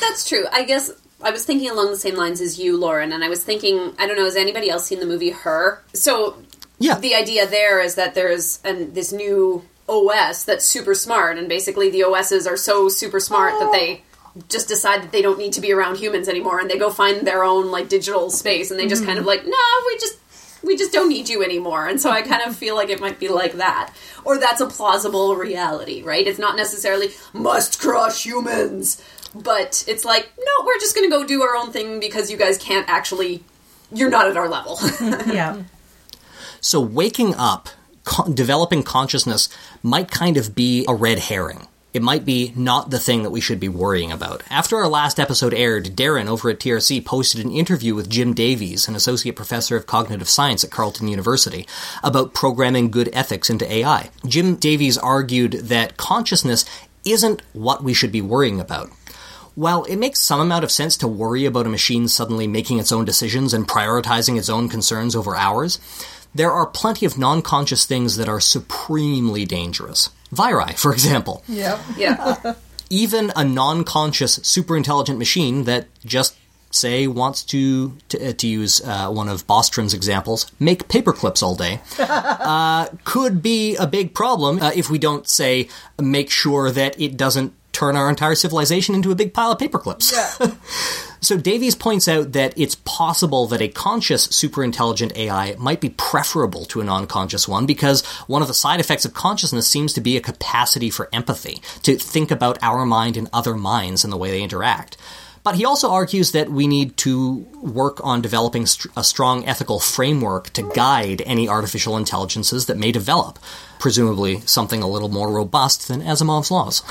That's true. I guess I was thinking along the same lines as you, Lauren, and I was thinking, I don't know, has anybody else seen the movie Her? So yeah the idea there is that there's an, this new OS that's super smart, and basically the OSs are so super smart that they just decide that they don't need to be around humans anymore, and they go find their own like digital space, and they just kind of like, no, we just we just don't need you anymore. And so I kind of feel like it might be like that, or that's a plausible reality, right? It's not necessarily must crush humans, but it's like, no, we're just going to go do our own thing because you guys can't actually. You're not at our level. [LAUGHS] yeah. So waking up, co- developing consciousness might kind of be a red herring. It might be not the thing that we should be worrying about. After our last episode aired, Darren over at TRC posted an interview with Jim Davies, an associate professor of cognitive science at Carleton University, about programming good ethics into AI. Jim Davies argued that consciousness isn't what we should be worrying about. While it makes some amount of sense to worry about a machine suddenly making its own decisions and prioritizing its own concerns over ours, there are plenty of non conscious things that are supremely dangerous. Viri, for example. Yep. Yeah. [LAUGHS] Even a non conscious, super intelligent machine that just, say, wants to, to, uh, to use uh, one of Bostrom's examples, make paperclips all day, [LAUGHS] uh, could be a big problem uh, if we don't, say, make sure that it doesn't turn our entire civilization into a big pile of paperclips. [LAUGHS] So Davies points out that it's possible that a conscious superintelligent AI might be preferable to a non-conscious one because one of the side effects of consciousness seems to be a capacity for empathy, to think about our mind and other minds and the way they interact. But he also argues that we need to work on developing st- a strong ethical framework to guide any artificial intelligences that may develop, presumably something a little more robust than Asimov's laws.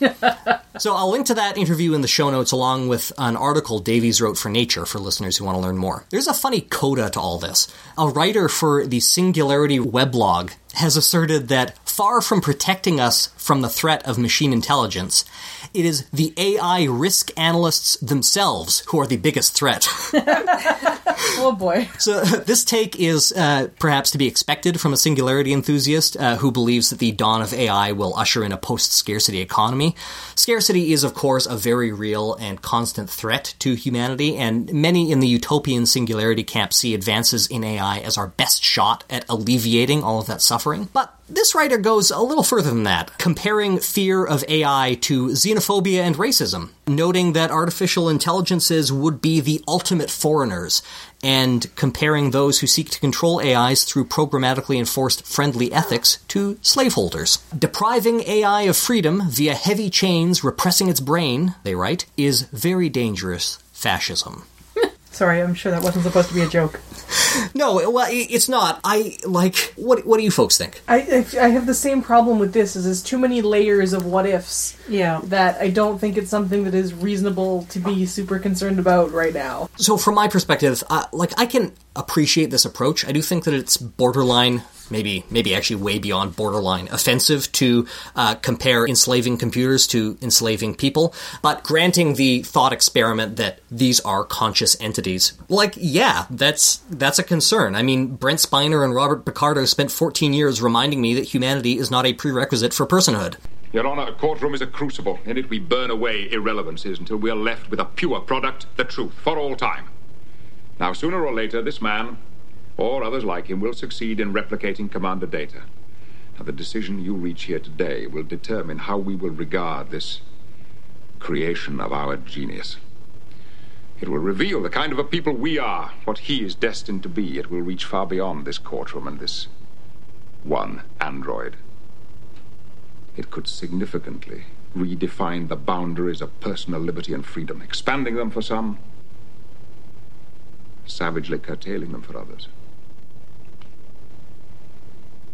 [LAUGHS] So I'll link to that interview in the show notes along with an article Davies wrote for Nature for listeners who want to learn more. There's a funny coda to all this. A writer for the Singularity weblog has asserted that far from protecting us from the threat of machine intelligence, it is the AI risk analysts themselves who are the biggest threat. [LAUGHS] Oh boy. So this take is uh, perhaps to be expected from a singularity enthusiast uh, who believes that the dawn of AI will usher in a post-scarcity economy. Scarcity is, of course, a very real and constant threat to humanity, and many in the utopian singularity camp see advances in AI as our best shot at alleviating all of that suffering. But this writer goes a little further than that, comparing fear of AI to xenophobia and racism, noting that artificial intelligences would be the ultimate foreigners, and comparing those who seek to control AIs through programmatically enforced friendly ethics to slaveholders. Depriving AI of freedom via heavy chains repressing its brain, they write, is very dangerous fascism. Sorry, I'm sure that wasn't supposed to be a joke. No, well, it's not. I like. What? What do you folks think? I, I I have the same problem with this. Is there's too many layers of what ifs Yeah. that I don't think it's something that is reasonable to be super concerned about right now. So, from my perspective, uh, like I can appreciate this approach. I do think that it's borderline, maybe, maybe actually way beyond borderline, offensive to uh, compare enslaving computers to enslaving people. But granting the thought experiment that these are conscious entities, like, yeah, that's that's a concern. I mean, Brent Spiner and Robert Picardo spent 14 years reminding me that humanity is not a prerequisite for personhood. Your Honor, a courtroom is a crucible. In it we burn away irrelevancies until we are left with a pure product, the truth, for all time. Now, sooner or later, this man, or others like him, will succeed in replicating Commander Data. Now, the decision you reach here today will determine how we will regard this creation of our genius. It will reveal the kind of a people we are, what he is destined to be. It will reach far beyond this courtroom and this one android. It could significantly redefine the boundaries of personal liberty and freedom, expanding them for some, savagely curtailing them for others.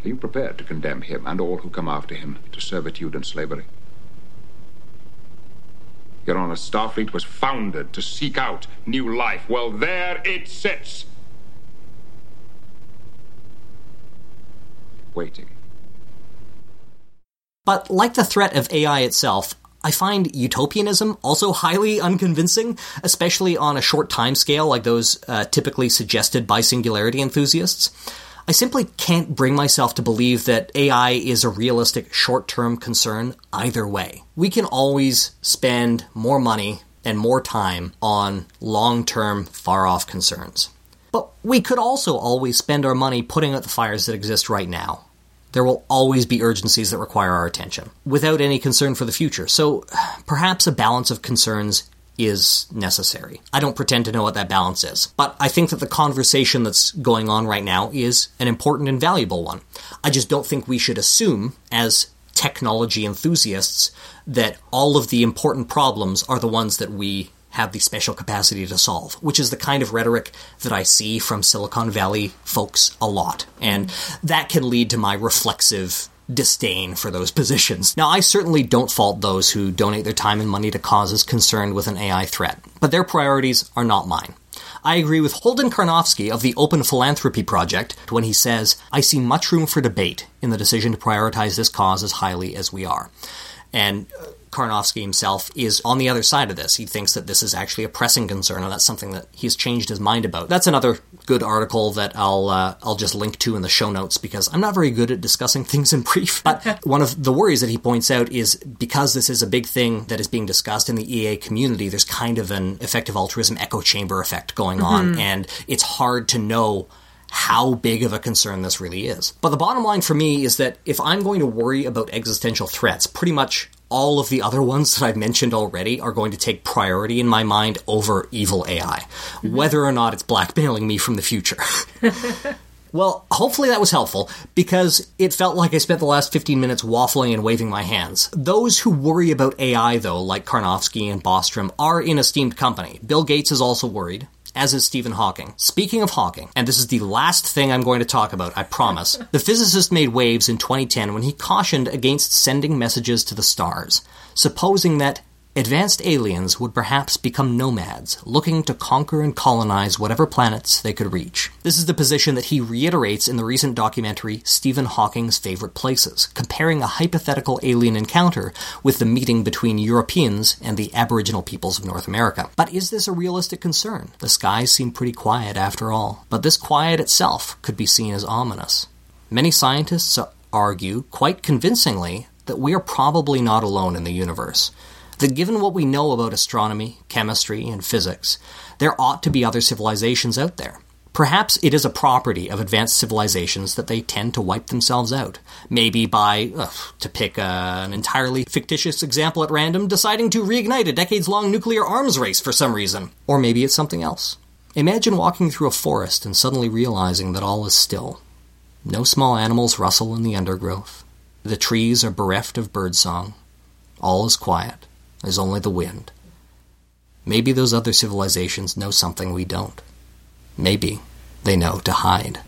Are you prepared to condemn him and all who come after him to servitude and slavery? Your Honor, Starfleet was founded to seek out new life. Well, there it sits. Waiting. But like the threat of AI itself, I find utopianism also highly unconvincing, especially on a short time scale like those uh, typically suggested by singularity enthusiasts. I simply can't bring myself to believe that AI is a realistic short term concern either way. We can always spend more money and more time on long term, far off concerns. But we could also always spend our money putting out the fires that exist right now. There will always be urgencies that require our attention, without any concern for the future. So perhaps a balance of concerns is necessary. I don't pretend to know what that balance is, but I think that the conversation that's going on right now is an important and valuable one. I just don't think we should assume, as technology enthusiasts, that all of the important problems are the ones that we have the special capacity to solve, which is the kind of rhetoric that I see from Silicon Valley folks a lot. And that can lead to my reflexive disdain for those positions. Now, I certainly don't fault those who donate their time and money to causes concerned with an AI threat, but their priorities are not mine. I agree with Holden Karnofsky of the Open Philanthropy Project when he says, I see much room for debate in the decision to prioritize this cause as highly as we are. And uh, Karnofsky himself is on the other side of this. He thinks that this is actually a pressing concern, and that's something that he's changed his mind about. That's another good article that I'll uh, I'll just link to in the show notes because I'm not very good at discussing [LAUGHS] things in brief. But [LAUGHS] one of the worries that he points out is because this is a big thing that is being discussed in the EA community, there's kind of an effective altruism echo chamber effect going on, and it's hard to know how big of a concern this really is. But the bottom line for me is that if I'm going to worry about existential threats, pretty much all of the other ones that I've mentioned already are going to take priority in my mind over evil AI, mm-hmm. whether or not it's blackmailing me from the future. [LAUGHS] Well, hopefully that was helpful because it felt like I spent the last 15 minutes waffling and waving my hands. Those who worry about AI, though, like Karnofsky and Bostrom, are in esteemed company. Bill Gates is also worried. As is Stephen Hawking. Speaking of Hawking, and this is the last thing I'm going to talk about, I promise, [LAUGHS] the physicist made waves in 2010 when he cautioned against sending messages to the stars, supposing that advanced aliens would perhaps become nomads, looking to conquer and colonize whatever planets they could reach. This is the position that he reiterates in the recent documentary Stephen Hawking's Favorite Places, comparing a hypothetical alien encounter with the meeting between Europeans and the Aboriginal peoples of North America. But is this a realistic concern? The skies seem pretty quiet after all, but this quiet itself could be seen as ominous. Many scientists argue, quite convincingly, that we are probably not alone in the universe that given what we know about astronomy, chemistry, and physics, there ought to be other civilizations out there. Perhaps it is a property of advanced civilizations that they tend to wipe themselves out. Maybe by, ugh, to pick uh, an entirely fictitious example at random, deciding to reignite a decades long nuclear arms race for some reason. Or maybe it's something else. Imagine walking through a forest and suddenly realizing that all is still. No small animals rustle in the undergrowth. The trees are bereft of birdsong. All is quiet. There's only the wind. Maybe those other civilizations know something we don't. Maybe they know to hide.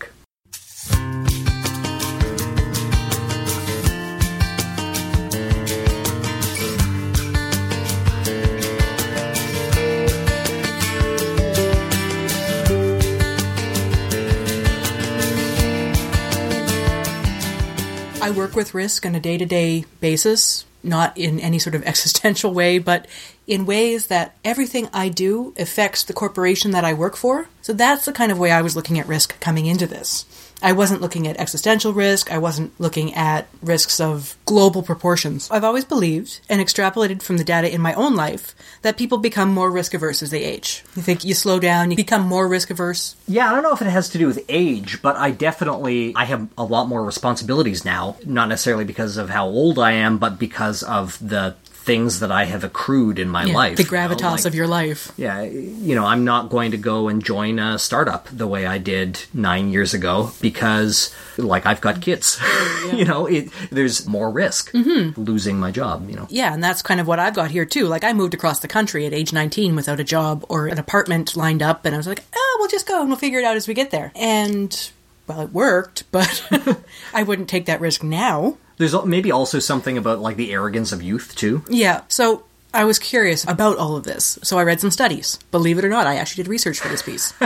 I work with risk on a day to day basis, not in any sort of [LAUGHS] existential way, but in ways that everything I do affects the corporation that I work for. So that's the kind of way I was looking at risk coming into this. I wasn't looking at existential risk. I wasn't looking at risks of global proportions. I've always believed and extrapolated from the data in my own life that people become more risk averse as they age. You think you slow down, you become more risk averse? Yeah, I don't know if it has to do with age, but I definitely I have a lot more responsibilities now, not necessarily because of how old I am, but because of the things that I have accrued in my Yeah, life. the you know, gravitas like- of your life. Yeah, you know, I'm not going to go and join a startup the way I did nine years ago because, like, I've got kids. [LAUGHS] you know, it, there's more risk mm-hmm. losing my job. You know, Yeah, and that's kind of what I've got here too. Like I moved across the country at age 19 without a job or an apartment lined up and I was like, "Oh, we'll just go and we'll figure it out as we get there." And well, it worked, but [LAUGHS] I wouldn't take that risk now. There's maybe also something about like the arrogance of youth too. Yeah, so I was curious about all of this. So I read some studies. Believe it or not, I actually did research for this piece. [LAUGHS]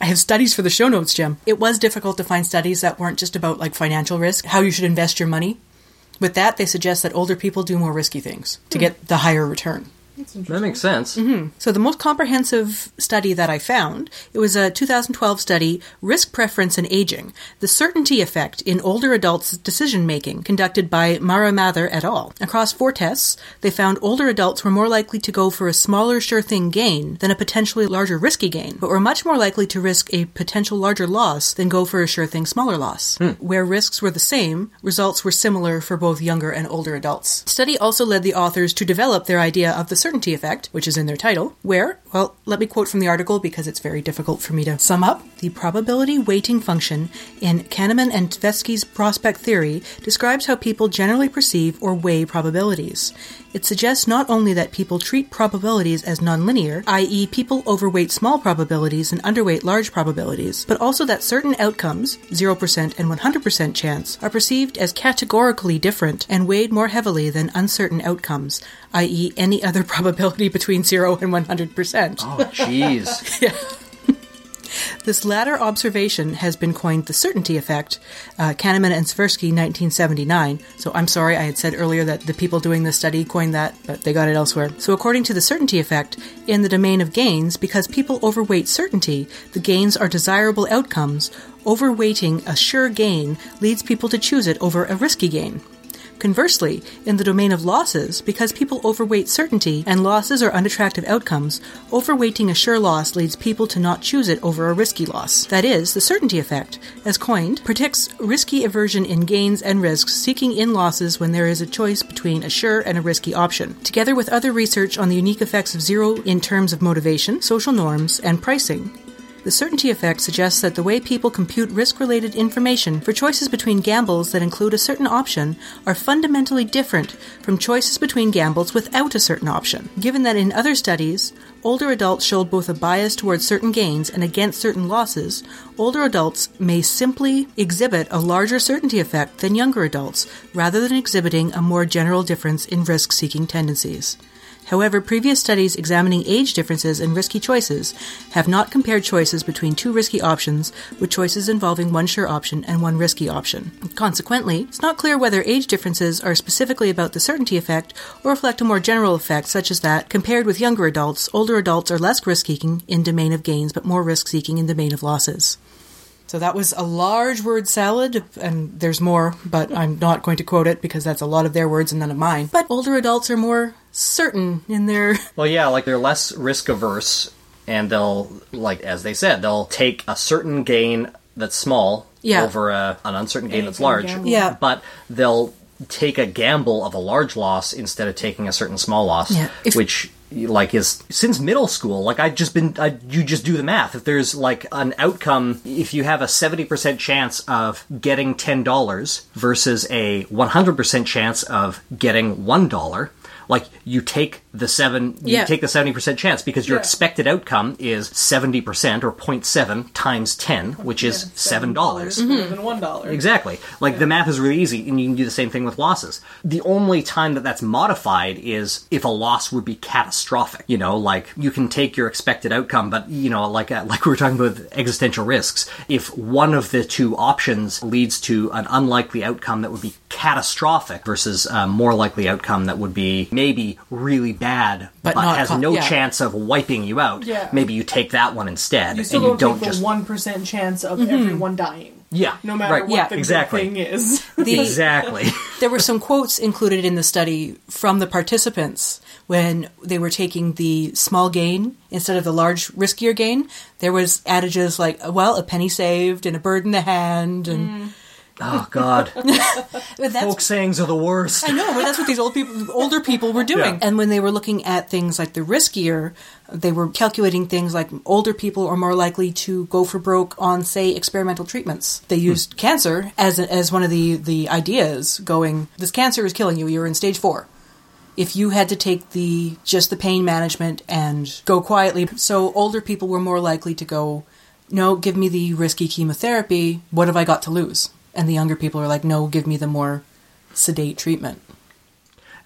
I have studies for the show notes, Jim. It was difficult to find studies that weren't just about like financial risk, how you should invest your money. With that, they suggest that older people do more risky things to hmm. get the higher return. That makes sense. Mm-hmm. So the most comprehensive study that I found, it was a 2012 study, Risk Preference and Aging, the Certainty Effect in Older Adults' Decision Making, conducted by Mara Mather et al. Across four tests, they found older adults were more likely to go for a smaller sure thing gain than a potentially larger risky gain, but were much more likely to risk a potential larger loss than go for a sure thing smaller loss. Hmm. Where risks were the same, results were similar for both younger and older adults. Study also led the authors to develop their idea of the certainty effect, which is in their title, where, well, let me quote from the article because it's very difficult for me to sum up. The probability weighting function in Kahneman and Tversky's prospect theory describes how people generally perceive or weigh probabilities. It suggests not only that people treat probabilities as nonlinear, i.e., people overweight small probabilities and underweight large probabilities, but also that certain outcomes, 0% and 100% chance, are perceived as categorically different and weighed more heavily than uncertain outcomes, i.e., any other [LAUGHS] probability between 0 and 100%. Oh, jeez. [LAUGHS] This latter observation has been coined the certainty effect, uh, Kahneman and Tversky, 1979. So I'm sorry, I had said earlier that the people doing this study coined that, but they got it elsewhere. So according to the certainty effect, in the domain of gains, because people overweight certainty, the gains are desirable outcomes. Overweighting a sure gain leads people to choose it over a risky gain. Conversely, in the domain of losses, because people overweight certainty and losses are unattractive outcomes, overweighting a sure loss leads people to not choose it over a risky loss. That is, the certainty effect, as coined, predicts risky aversion in gains and risks, seeking in losses when there is a choice between a sure and a risky option. Together with other research on the unique effects of zero in terms of motivation, social norms, and pricing, the certainty effect suggests that the way people compute risk related information for choices between gambles that include a certain option are fundamentally different from choices between gambles without a certain option. Given that in other studies, older adults showed both a bias towards certain gains and against certain losses, older adults may simply exhibit a larger certainty effect than younger adults, rather than exhibiting a more general difference in risk seeking tendencies. However, previous studies examining age differences in risky choices have not compared choices between two risky options with choices involving one sure option and one risky option. Consequently, it's not clear whether age differences are specifically about the certainty effect or reflect a more general effect, such as that, compared with younger adults, older adults are less risk seeking in domain of gains but more risk seeking in domain of losses. So that was a large word salad, and there's more, but I'm not going to quote it because that's a lot of their words and none of mine. But older adults are more certain in their. [LAUGHS] Well, yeah, like they're less risk averse, and they'll, like, as they said, they'll take a certain gain that's small Yeah. over a, an uncertain gain that's large. gamble. Yeah. But they'll take a gamble of a large loss instead of taking a certain small loss, Yeah. If- which like is since middle school like I've just been I, you just do the math if there's like an outcome if you have a 70% chance of getting $10 versus a 100% chance of getting $1 like you take the seven you Yeah. take the 70% chance because your Yeah. expected outcome is 70% or 0.7 times 10 which is $7 more than one dollar. Exactly. Like the math is really easy, and you can do the same thing with losses. The only time that that's modified is if a loss would be catastrophic. You know, like you can take your expected outcome, but you know, like uh, [LAUGHS] like we were talking about existential risks. If one of the two options leads to an unlikely outcome that would be catastrophic versus a more likely outcome that would be maybe really bad, But but, has co- no yeah. chance of wiping you out. Yeah. Maybe you take that one instead, You still and you don't, don't take just one percent chance of mm-hmm. everyone dying, yeah, no matter right. what Yeah, the exactly. thing is. [LAUGHS] The, exactly. [LAUGHS] there were some quotes included in the study from the participants when they were taking the small gain instead of the large riskier gain there was adages like well a penny saved and a bird in the hand and mm. Oh God. [LAUGHS] Folk sayings are the worst. I know, but that's what these old people, older people were doing. Yeah. And when they were looking at things like the riskier, they were calculating things like older people are more likely to go for broke on, say, experimental treatments. They hmm. used cancer as as one of the the ideas. Going, this cancer is killing you. You're in stage four. If you had to take the just the pain management and go quietly, so older people were more likely to go, no, give me the risky chemotherapy. What have I got to lose? And the younger people are like, no, give me the more sedate treatment.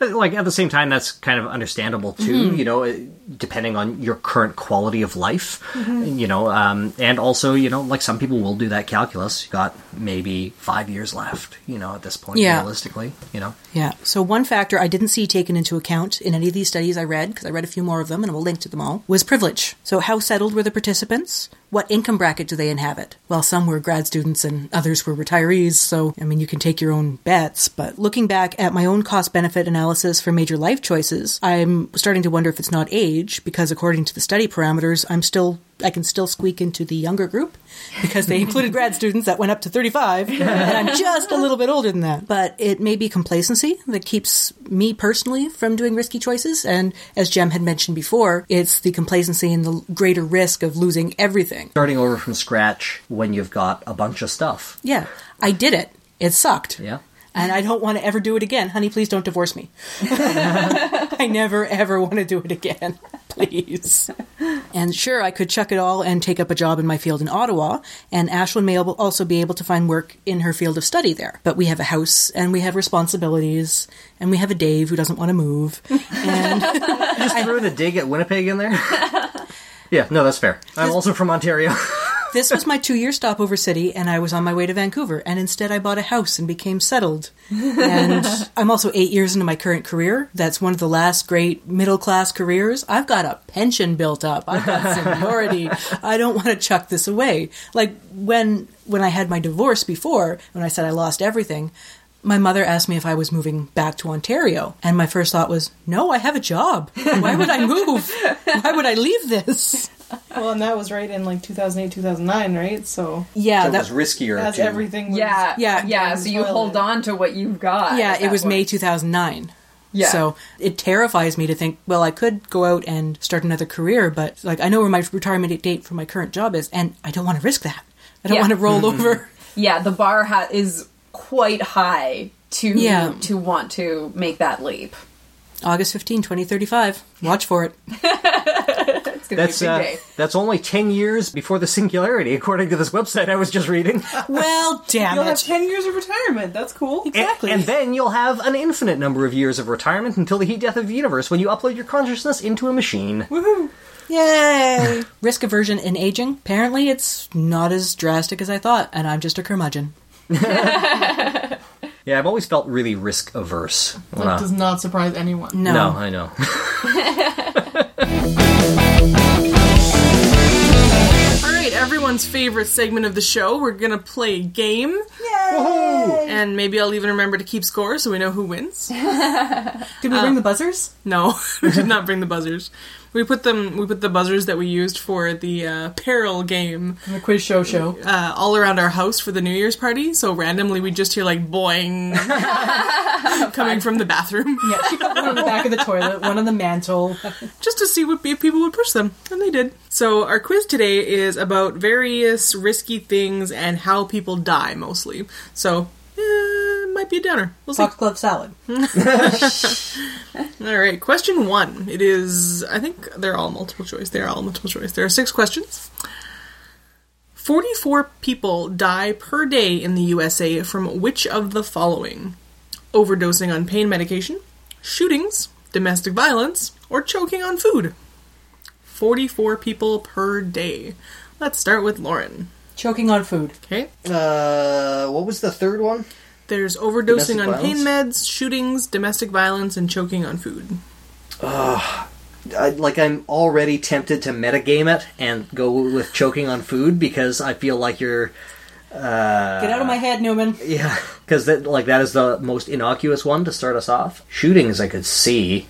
Like at the same time, that's kind of understandable too. Mm-hmm. You know, depending on your current quality of life. You know, um, and also you know, like some people will do that calculus. You got maybe five years left. You know, at this point, Yeah. realistically, you know. Yeah. So one factor I didn't see taken into account in any of these studies I read, because I read a few more of them and we'll link to them all, was privilege. So how settled were the participants? What income bracket do they inhabit? Well, some were grad students and others were retirees, so I mean you can take your own bets, but looking back at my own cost benefit analysis for major life choices, I'm starting to wonder if it's not age, because according to the study parameters, I'm still I can still squeak into the younger group because they included grad students that went up to 35 and I'm just a little bit older than that. But it may be complacency that keeps me personally from doing risky choices and as Jem had mentioned before, it's the complacency and the greater risk of losing everything. Starting over from scratch when you've got a bunch of stuff. Yeah, I did it. It sucked. Yeah. And I don't want to ever do it again. Honey, please don't divorce me. [LAUGHS] I never ever want to do it again. [LAUGHS] Please. And sure, I could chuck it all and take up a job in my field in Ottawa, and Ashlyn may also be able to find work in her field of study there. But we have a house, and we have responsibilities, and we have a Dave who doesn't want to move. And [LAUGHS] Just threw the dig at Winnipeg in there. yeah, no, that's fair. I'm also from Ontario. This was my two year stopover city, and I was on my way to Vancouver. And instead, I bought a house and became settled. And [LAUGHS] I'm also eight years into my current career. That's one of the last great middle class careers. I've got a pension built up. I've got [LAUGHS] seniority. I don't want to chuck this away. Like when when I had my divorce before, when I said I lost everything. My mother asked me if I was moving back to Ontario, and my first thought was, "No, I have a job. Why would I move? Why would I leave this?" [LAUGHS] Well, and that was right in like 2008, 2009, right? So Yeah, So it that was riskier. as to- everything was Yeah, Yeah. yeah. So you toilet. hold on to what you've got. Yeah, it that was May 2009. Yeah. So it terrifies me to think, well, I could go out and start another career, but like I know where my retirement date for my current job is, and I don't want to risk that. I don't Yeah. want to roll mm-hmm. over. [LAUGHS] Yeah, the bar ha- is quite high to Yeah. to want to make that leap. August 15, 2035. Watch for it. [LAUGHS] That's uh, that's only ten years before the singularity, according to this website I was just reading. [LAUGHS] Well, damn You'll have 10 years of retirement. That's cool. Exactly. And, and then you'll have an infinite number of years of retirement until the heat death of the universe when you upload your consciousness into a machine. Yay! [LAUGHS] Risk aversion in aging. Apparently, it's not as drastic as I thought, and I'm just a curmudgeon. Yeah, I've always felt really risk averse. That I- does not surprise anyone. No. no, I know. [LAUGHS] All right, everyone's favorite segment of the show. We're gonna play a game. Yay! And maybe I'll even remember to keep score so we know who wins. [LAUGHS] Did we bring uh, the buzzers? No, [LAUGHS] we did not bring the buzzers. We put them. We put the buzzers that we used for the uh, peril game The quiz show show. uh, all around our house for the New Year's party. So randomly, we just hear like boing [LAUGHS] coming from the bathroom, Yeah, one on the back of the toilet, one on the mantle. just to see what, if people would push them, and they did. So our quiz today is about various risky things and how people die, mostly. So. eh, might be a downer. We'll see. Foxglove salad. [LAUGHS] All right, question one. It is, I think they're all multiple choice. They're all multiple choice. There are six questions. 44 people die per day in the USA from which of the following? Overdosing on pain medication, shootings, domestic violence, or choking on food? 44 people per day. Let's start with Lauren. Choking on food. Okay. Uh, what was the third one? There's overdosing Domestic on pain meds, shootings, domestic violence, and choking on food. I, like I'm already tempted to metagame it and go with choking on food because I feel like you're uh, Get out of my head, Newman. yeah because that like that is the most innocuous one to start us off. Shootings I could see,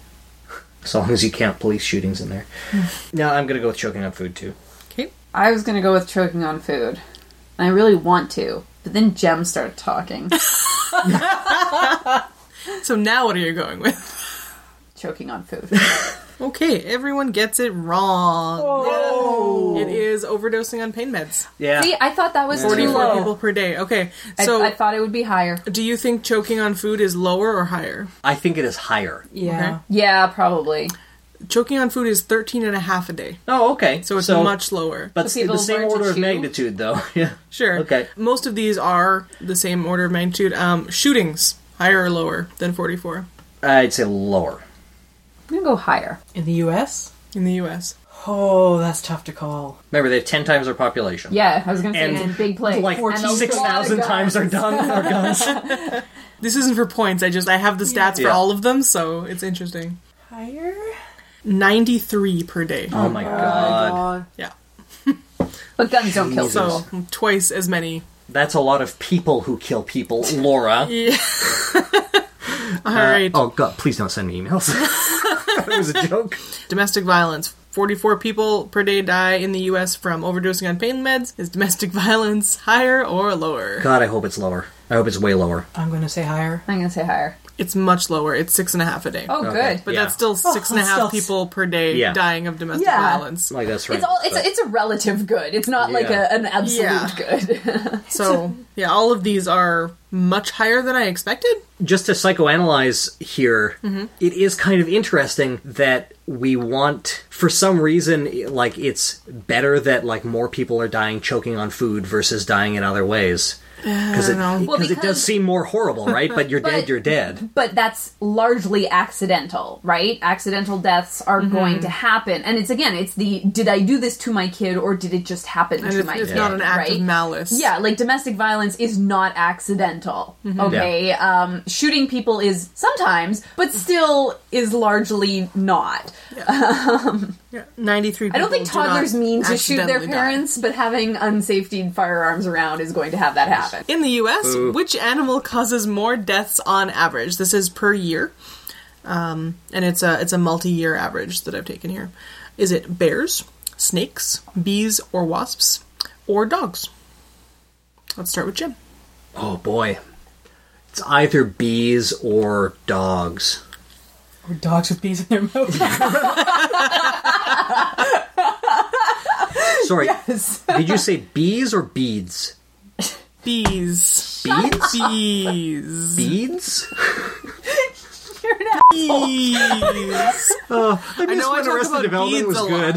as long as you count police shootings in there. [SIGHS] no, I'm gonna go with choking on food too. Okay. I was gonna go with choking on food. I really want to, but then Jem started talking. [LAUGHS] [LAUGHS] So now what are you going with? choking on food. [LAUGHS] Okay, everyone gets it wrong. It is overdosing on pain meds. Yeah, See, I thought that was too 44 low. people per day. Okay, I, so I thought it would be higher. do you think choking on food is lower or higher? I think it is higher. Yeah. Yeah, probably. Choking on food is 13 and a half a day. Oh, okay. So it's much lower. but So the same order of chew? magnitude, though. [LAUGHS] yeah. Sure. Okay. Most of these are the same order of magnitude. Um, shootings, higher or lower than 44 I'd say lower. I'm gonna go higher. In the U.S. in the US. Oh, that's tough to call. Remember, they have ten times our population. Yeah, I was gonna say And in big place. Like And a six lot of thousand times our, guns. done, our guns. This isn't for points. I just I have the stats for Yeah. all of them, so it's interesting. Higher? 93 per day. Oh my oh god. Yeah. [LAUGHS] But guns don't kill So people. twice as many. That's a lot of people who kill people, Laura. [LAUGHS] Yeah. [LAUGHS] All right. Uh, oh god, please don't send me emails. that was a joke. Domestic violence. 44 people per day die in the US from overdosing on pain meds. Is domestic violence higher or lower? God, I hope it's lower. I hope it's way lower. I'm going to say higher. I'm gonna say higher. It's much lower. It's six and a half a day. Oh, Okay. good. but yeah. that's still oh, six and a that's still- people per day Yeah. dying of domestic Yeah. violence. Like that's right. It's all. It's but- a, it's a relative good. It's not like Yeah. a, an absolute Yeah. good. [LAUGHS] So yeah, all of these are much higher than I expected. just to psychoanalyze here, mm-hmm. it is kind of interesting that we want, for some reason, like it's better that like more people are dying choking on food versus dying in other ways. Because it. Well, because it does seem more horrible, right? But you're [LAUGHS] But- dead, you're dead. but that's largely accidental, right? Accidental deaths are Mm-hmm. going to happen, and it's again, it's the did I do this to my kid or did it just happen And to it's, my it's kid? not an act right? of malice. Yeah, like domestic violence is not accidental. Mm-hmm. Okay, um, shooting people is sometimes, but still is largely not. Yeah. [LAUGHS] Ninety-three. I don't think people do toddlers mean to shoot their accidentally die. parents, but having unsafety firearms around is going to have that happen. In the U.S., which animal causes more deaths on average? This is per year, um, and it's a it's a multi-year average that I've taken here. Is it bears, snakes, bees, or wasps, or dogs? Let's start with Jim. Oh boy. It's either bees or dogs. Or dogs with bees in their mouth. [LAUGHS] Sorry, did you say bees or beads? Bees. Beads? Bees. Beads? [LAUGHS] Bees. Oh, I know I talk about beads a lot.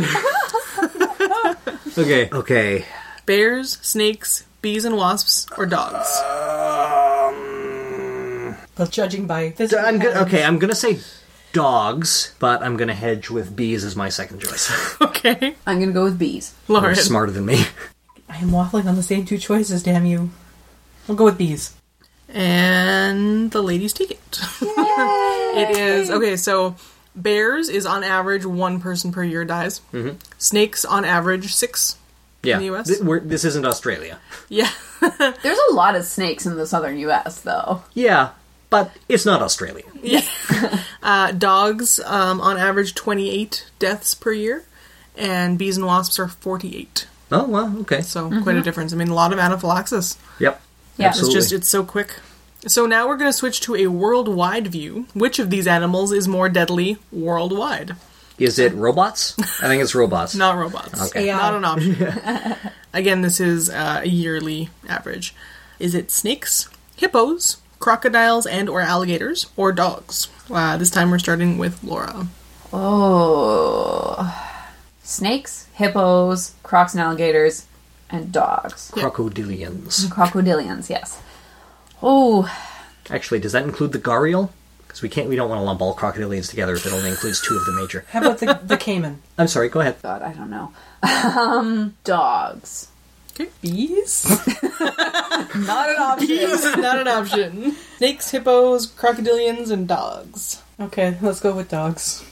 [LAUGHS] okay. Okay. Bears, snakes, bees, and wasps, or dogs? But judging by physical I'm gonna, okay, I'm gonna say dogs, but I'm gonna hedge with bees as my second choice. [LAUGHS] Okay. I'm going to go with bees. Lauren. You're smarter than me. [LAUGHS] I am waffling on the same two choices, damn you. I'll go with bees. And the ladies take it. [LAUGHS] it is okay. So bears is on average one person per year dies. Mm-hmm. Snakes on average six. Yeah. the US? Th- we're- this isn't Australia. Yeah, There's a lot of snakes in the southern U.S., though. Yeah, but it's not Australia. [LAUGHS] uh, dogs um, on average twenty eight deaths per year, and bees and wasps are forty eight. Oh, well, okay. So quite a difference. I mean, a lot of anaphylaxis. Yep. Yeah. Absolutely. It's just it's so quick. So now we're going to switch to a worldwide view. Which of these animals is more deadly worldwide? Is it robots? I think it's robots. Not robots. Okay. AI. Not an option. [LAUGHS] Again, this is uh, a yearly average. Is it snakes, hippos, crocodiles, and or alligators, or dogs? Uh, this time we're starting with Laura. Oh. Snakes, hippos, crocs and alligators, and dogs. Crocodilians. Crocodilians, yes. Oh, Actually, does that include the gharial? Because we can't, we don't want to lump all crocodilians together if it only includes two of the major. How about the, the caiman? I'm sorry. Go ahead. God, I don't know. [LAUGHS] Um, dogs. Bees? [LAUGHS] Not an option. Bees, not an option. Snakes, hippos, crocodilians, and dogs. Okay, let's go with dogs.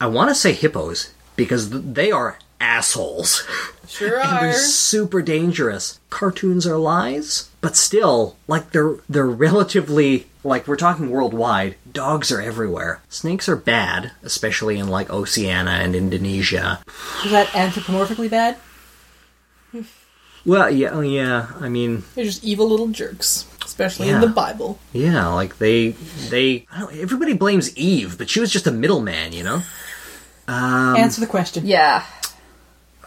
I want to say hippos because they are assholes. Sure [LAUGHS] and are. they're super dangerous. Cartoons are lies, but still, like they're they're relatively like we're talking worldwide. Dogs are everywhere. Snakes are bad, especially in like Oceania and Indonesia. Is that anthropomorphically bad? [LAUGHS] Well, yeah, oh, yeah. I mean, They're just evil little jerks, especially Yeah. in the Bible. yeah, like they they. I don't, everybody blames Eve, but she was just a middleman, you know. Um, Answer the question. Yeah.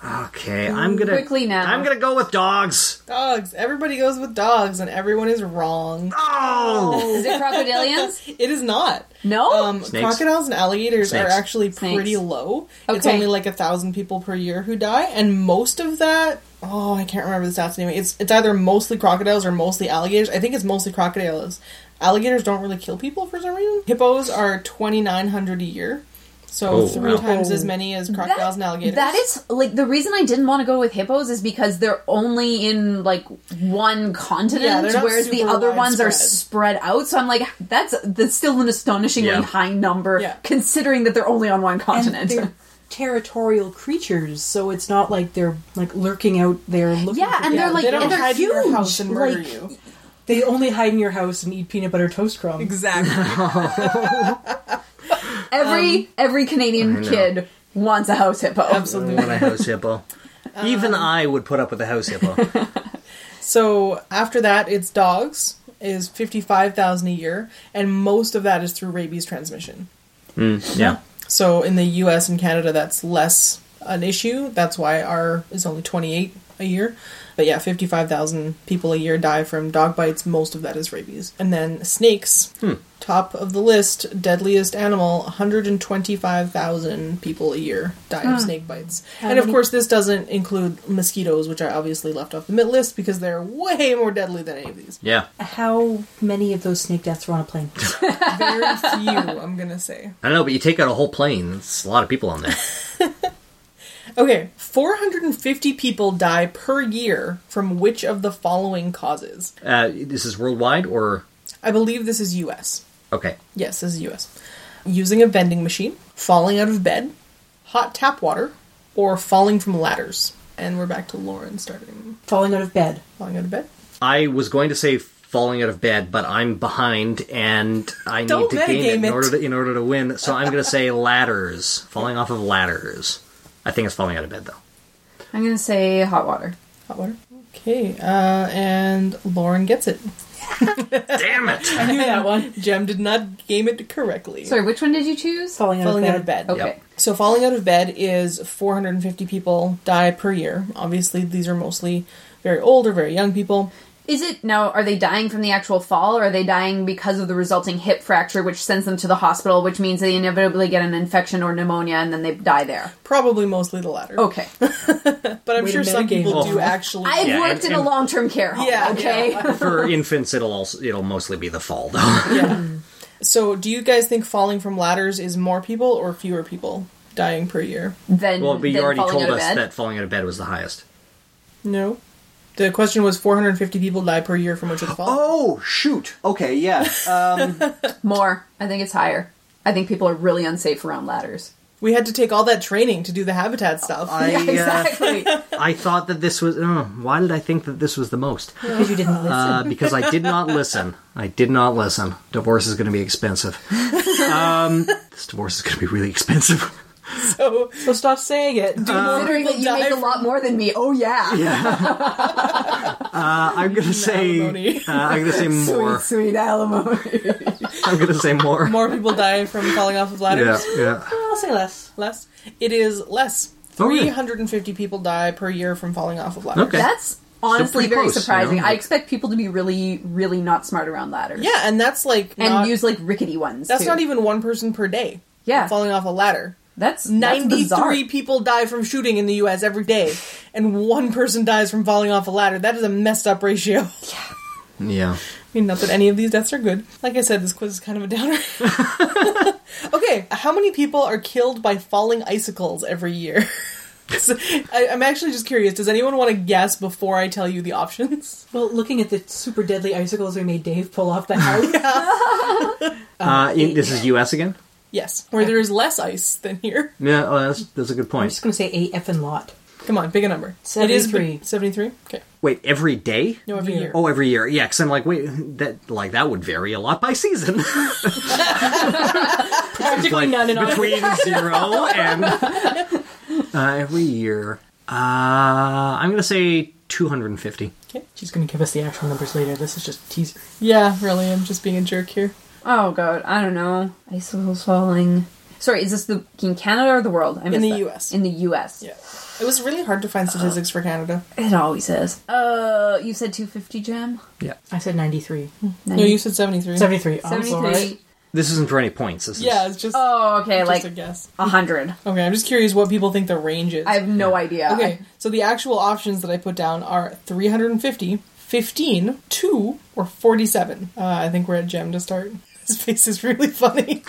Okay, I'm gonna Quickly now. I'm gonna go with dogs. Dogs. Everybody goes with dogs, and everyone is wrong. Oh, Is it crocodilians? [LAUGHS] It is not. No? Um, Snakes. crocodiles and alligators Snakes. are actually Snakes. pretty low. It's Okay. only like a thousand people per year who die, and most of that, oh, I can't remember the stats anyway. It's it's either mostly crocodiles or mostly alligators. I think it's mostly crocodiles. Alligators don't really kill people for some reason. Hippos are twenty nine hundred a year, so Oh, three wow. times as many as crocodiles and alligators. That is like the reason I didn't want to go with hippos is because they're only in like one continent, they're whereas the super other ones are spread out. So I'm like, that's that's still an astonishingly Yeah. high number, Yeah. considering that they're only on one continent. they're [LAUGHS] territorial creatures, so it's not like they're like lurking out there looking. Yeah, for and they're like- they don't and they're hide in your huge, house and murder like- you. they only hide in your house and eat peanut butter toast crumbs. Exactly. [LAUGHS] [LAUGHS] every um, every I Canadian know. kid wants a house hippo. Absolutely. what a house hippo. [LAUGHS] Even um, I would put up with a house hippo. [LAUGHS] So after that, it's dogs. is 55,000 a year, and most of that is through rabies transmission. Mm, yeah. So in the US and Canada, that's less an issue. That's why our is only 28 a year. But yeah, 55,000 people a year die from dog bites. Most of that is rabies. And then snakes, hmm. top of the list, deadliest animal, 125,000 people a year die of snake bites. and of course, this doesn't include mosquitoes, which I obviously left off the mid list because they're way more deadly than any of these. Yeah. How many of those snake deaths were on a plane? [LAUGHS] Very few, I'm gonna say. I don't know, but you take out a whole plane. It's a lot of people on there. [LAUGHS] Okay, 450 people die per year from which of the following causes? Uh, this is worldwide, or I believe this is US. okay. Yes, this is US. Using a vending machine, falling out of bed, hot tap water, or falling from ladders. And we're back to Lauren starting. Falling out of bed. Falling out of bed? I was going to say falling out of bed, but I'm behind and I Don't need to gain it in it. order to in order to win. So I'm going to say ladders, falling off of ladders. I think it's falling out of bed though. I'm gonna say hot water. Hot water? Okay, uh, and Lauren gets it. [LAUGHS] Damn it! I knew that [LAUGHS] one. Jem did not game it correctly. Sorry, which one did you choose? Falling out falling of out bed. of bed. Okay. Yep. So falling out of bed is 450 people die per year. Obviously, these are mostly very old or very young people. Is it now? Are they dying from the actual fall, or are they dying because of the resulting hip fracture, which sends them to the hospital, which means they inevitably get an infection or pneumonia, and then they die there? Probably mostly the latter. Okay, [LAUGHS] but I'm Way sure some metagame. people do Oh. actually. I've Yeah, worked and- in a long-term care home. Yeah, okay. yeah. [LAUGHS] For infants, it'll also it'll mostly be the fall though. [LAUGHS] yeah. So, do you guys think falling from ladders is more people or fewer people dying per year? then, well, but you already told us bed? that falling out of bed was the highest. No. The question was 450 people die per year from which of the fall. Oh shoot! Okay, yeah. Um, [LAUGHS] more. I think it's higher. I think people are really unsafe around ladders. We had to take all that training to do the habitat stuff. I [LAUGHS] Yeah, uh, exactly. [LAUGHS] I thought that this was. Oh, why did I think that this was the most? Because you didn't listen. Uh, because I did not listen. I did not listen. Divorce is going to be expensive. Um, this divorce is going to be really expensive. [LAUGHS] so, so stop saying it. Considering that you die make a lot more than me. Oh yeah. [LAUGHS] Uh, I'm going to say. Uh, I'm going to say more. Sweet, sweet alimony. I'm going to say more. more people die from falling off of Yeah, ladders? yeah. I'll say less. Less? It is less. Oh, really? 350 people die per year from falling off of ladders. Okay. That's honestly very close, you surprising. know? I expect people to be really, really not smart around ladders. Yeah, and that's like and not, use like rickety ones. that's too. not even one person per day. Yeah. falling off a ladder. That's that's 93 bizarre. people die from shooting in the US every day, and one person dies from falling off a ladder. That is a messed up ratio. Yeah. Yeah. I mean, not that any of these deaths are good. Like I said, this quiz is kind of a downer. [LAUGHS] okay, how many people are killed by falling icicles every year? [LAUGHS] So, I, I'm actually just curious. Does anyone want to guess before I tell you the options? Well, looking at the super deadly icicles we made Dave pull off the house. [LAUGHS] Uh, in, this is U.S. again. Yes, where there is less ice than here. Yeah, oh, that's that's a good point. I'm point. just going to say a effing lot. Come on, pick a number. 73. 73? Okay. Wait, every day? No, every Year. year. Oh, every year. Yeah, because I'm like, wait, that like that would vary a lot by season. [LAUGHS] Practically like none in our between zero and uh, every year. Uh, I'm gonna say 250. She's going to give us the actual numbers later. This is just a teaser. Yeah, really, I'm just being a jerk here. Oh god, I don't know. Icicles falling. Sorry, is this the in Canada or the world? I In the that. US. In the U.S. Yeah. It was really hard to find statistics for Canada. It always is. Uh, you said 250, Jam. Yeah. I said 93. No, you said 73. 73. I'm 73. sorry. This isn't for any points. This is Yeah, it's just, Oh, okay, just like a guess. hundred. [LAUGHS] Okay, I'm just curious what people think the range is. I have no idea. Okay, so the actual options that I put down are 350, 15, 2, or 47. Uh, I think we're at Jem to start. His face is really funny.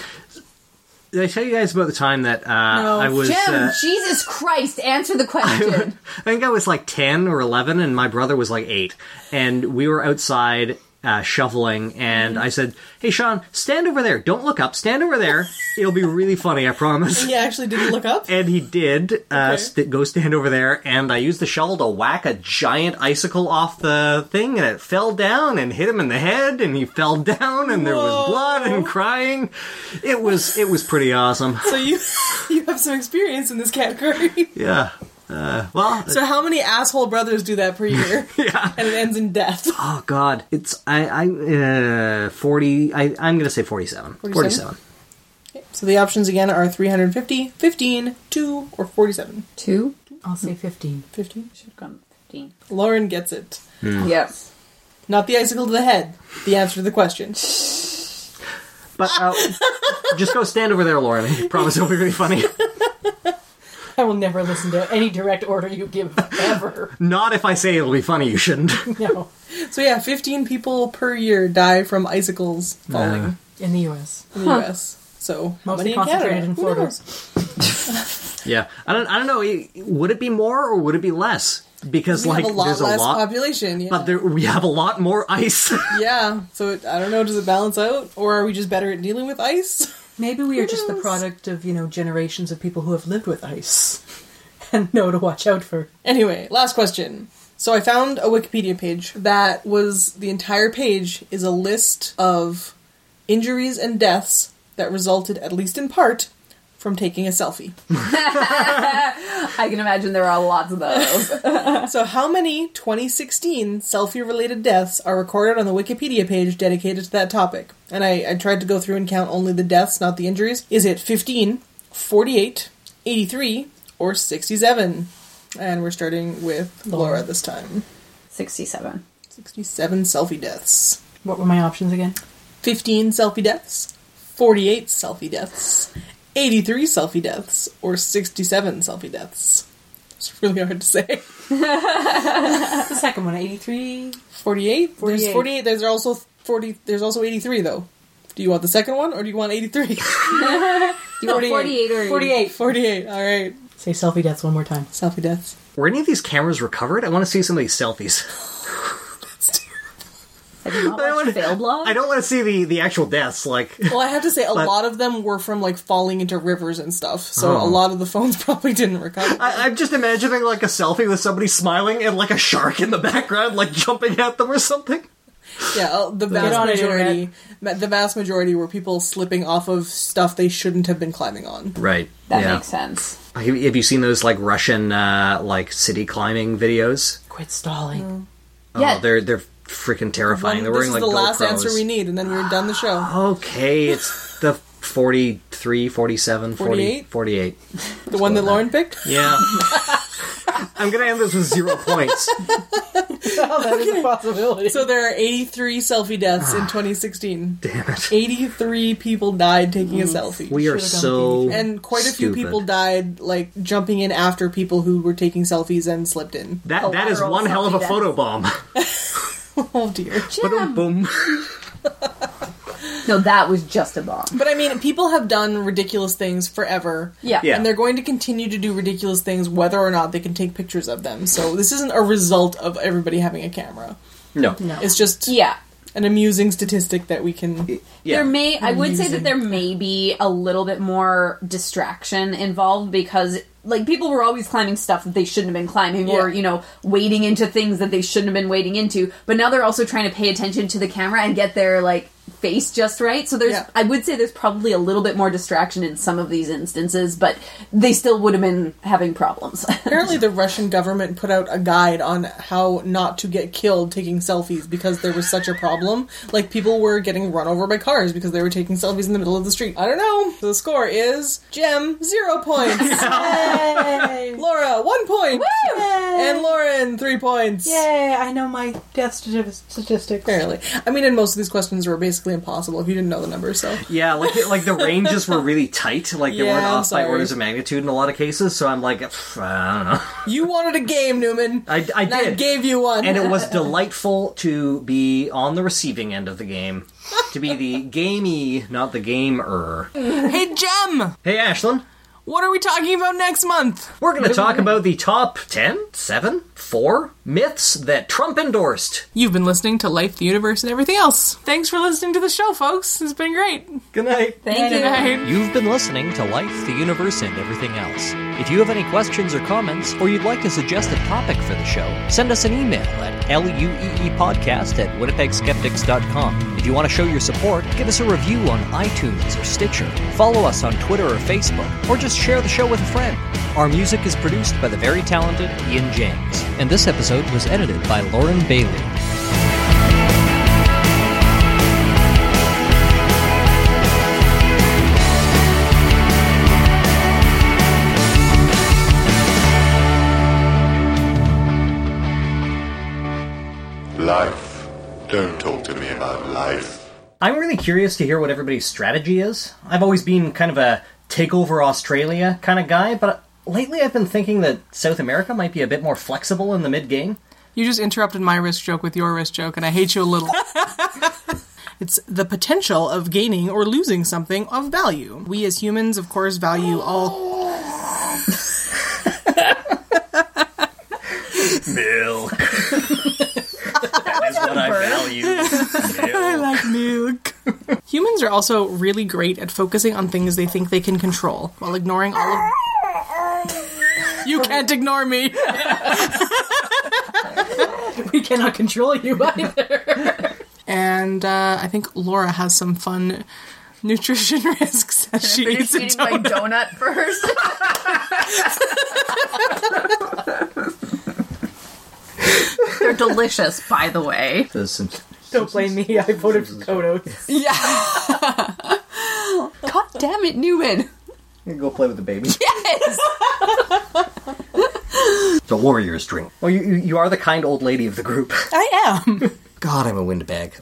Did I tell you guys about the time that uh, No. I was? Jim, uh, Jesus Christ, answer the question. [LAUGHS] I think I was like 10 or 11, and my brother was like 8. And we were outside uh, shoveling, and I said, Hey, Sean, stand over there. Don't look up. Stand over there. It'll be really funny, I promise. He actually didn't look up. [LAUGHS] And he did uh, Okay. st- go stand over there, and I used the shovel to whack a giant icicle off the thing, and it fell down and hit him in the head, and he fell down, and there was blood and crying. It was it was pretty awesome. So you [LAUGHS] you have some experience in this category. Yeah, Well, So how many asshole brothers do that per year? [LAUGHS] yeah. And it ends in death. Oh God, it's I I uh, forty. I I'm gonna say forty-seven. 47? Forty-seven. So the options again are 350, 15, 2, or 47. Two. I'll say 15. 15. Should have gone fifteen. Lauren gets it. Yep. Not the icicle to the head. The answer to the question. But uh, just go stand over there, Lauren. I promise it'll be really funny. [LAUGHS] I will never listen to any direct order you give ever. [LAUGHS] Not if I say it'll be funny. You shouldn't. [LAUGHS] no. So yeah, 15 people per year die from icicles falling In the U.S. in the U.S. So how Mostly many in concentrated in Florida. [LAUGHS] Yeah, I don't. I don't know. Would it be more or would it be less? Because We like have a lot there's less a lot, population. Yeah. but there we have a lot more ice. yeah. So it, I don't know. Does it balance out, or are we just better at dealing with ice? Maybe we are just the product of, you know, generations of people who have lived with ice [LAUGHS] and know to watch out for. Anyway, last question. So I found a Wikipedia page that was the entire page is a list of injuries and deaths that resulted, at least in part, from taking a selfie. [LAUGHS] I can imagine there are lots of those. [LAUGHS] So how many 2016 selfie-related deaths are recorded on the Wikipedia page dedicated to that topic? And I, I tried to go through and count only the deaths, not the injuries. Is it 15, 48, 83, or 67? And we're starting with Laura this time. Sixty-seven. 67 selfie deaths. What were my options again? 15 selfie deaths, 48 selfie deaths, 83 selfie deaths, or 67 selfie deaths. It's really hard to say. [LAUGHS] The second one, 83. 48? There's 48. 48. There's also 40. There's also 83 though. Do you want the second one or do you want 83? Do [LAUGHS] [LAUGHS] you want forty-eight or 48. 48. All right. Say selfie deaths one more time. Selfie deaths. Were any of these cameras recovered? I want to see some of these selfies. Have you not I watched wanna- Fail Blog? I don't want to see the the actual deaths. Like, Well, I have to say a But- lot of them were from like falling into rivers and stuff. So Oh. a lot of the phones [LAUGHS] probably didn't recover. I, I'm just imagining like a selfie with somebody smiling and like a shark in the background, like jumping at them or something. Yeah, uh, the vast on majority, the vast majority were people slipping off of stuff they shouldn't have been climbing on. Right. that makes sense. Have have you seen those like Russian uh, like city climbing videos? Quit stalling. Yeah. Oh, they're they're freaking terrifying. They're this wearing is like the last GoPros. answer we need, and then we're done the show. Okay, it's [LAUGHS] the 43, 47, 40, 48? 48. The one that Lauren picked. Yeah. [LAUGHS] I'm gonna end this with zero points. [LAUGHS] Oh, that is a possibility. So there are 83 selfie deaths in ah. 2016. Damn it. 83 people died taking a selfie. We are Should've gone so and quite a few stupid. people died like jumping in after people who were taking selfies and slipped in. That oh, that is Collateral one hell of a selfie photo bomb. [LAUGHS] Oh dear. Boom, boom. [LAUGHS] No, that was just a bomb. But I mean, people have done ridiculous things forever. Yeah. Yeah. And they're going to continue to do ridiculous things whether or not they can take pictures of them. So this isn't a result of everybody having a camera. No. No. It's just Yeah. an amusing statistic that we can Yeah. There may I would say that there may be a little bit more distraction involved because like people were always climbing stuff that they shouldn't have been climbing or you know wading into things that they shouldn't have been wading into. But now they're also trying to pay attention to the camera and get their like face just right so there's Yeah. I would say there's probably a little bit more distraction in some of these instances but they still would have been having problems [LAUGHS] Apparently, the Russian government put out a guide on how not to get killed taking selfies because there was such a problem. Like, people were getting run over by cars because they were taking selfies in the middle of the street. I don't know. The score is Jem, zero points. [LAUGHS] Yay! Laura, one point. And Lauren, three points. Yay, I know my death stati- statistics. Apparently. I mean, and most of these questions were basically impossible if you didn't know the numbers, so. Yeah, like like the ranges were really tight. Like they [LAUGHS] Yeah, weren't off by orders of magnitude in a lot of cases. So I'm like, I don't know. [LAUGHS] You wanted a game, Newman. I, I and I did. gave you one. and it was [LAUGHS] delightful to be on the receiving end of the game. To be the gamey, not the gamer. hey, Jem! Hey, Ashlyn. What are we talking about next month? We're going to talk about the top 10, 7, 4 myths that Trump endorsed. You've been listening to Life, the Universe, and everything else. Thanks for listening to the show, folks. It's been great. Good night. thank you Good night. You've been listening to Life, the Universe, and Everything Else. If you have any questions or comments, or you'd like to suggest a topic for the show, send us an email at lueepodcast at winnipegskeptics.com. If you want to show your support, give us a review on iTunes or Stitcher, follow us on Twitter or Facebook, or just share the show with a friend. Our music is produced by the very talented Ian James, and this episode was edited by Lauren Bailey. Life. Don't talk to me about life. I'm really curious to hear what everybody's strategy is. I've always been kind of a take over Australia kind of guy, but lately I've been thinking that South America might be a bit more flexible in the mid game. You just interrupted my risk joke with your risk joke, and I hate you a little. [LAUGHS] it's the potential of gaining or losing something of value. We as humans, of course, value all. [LAUGHS] Milk. [LAUGHS] that is what I value. I like milk. [LAUGHS] Humans are also really great at focusing on things they think they can control while ignoring all of. You can't ignore me. we cannot control you either. And uh, I think Laura has some fun nutrition [LAUGHS] risks as she Finish eats a eating my donut. donut first. [LAUGHS] They're delicious, by the way. There's some Don't blame me. I voted for Kodos. Yeah. [LAUGHS] God damn it, Newman. You can go play with the baby. Yes. [LAUGHS] The warrior's drink. Well, you, you you are the kind old lady of the group. I am. [LAUGHS] God, I'm a windbag.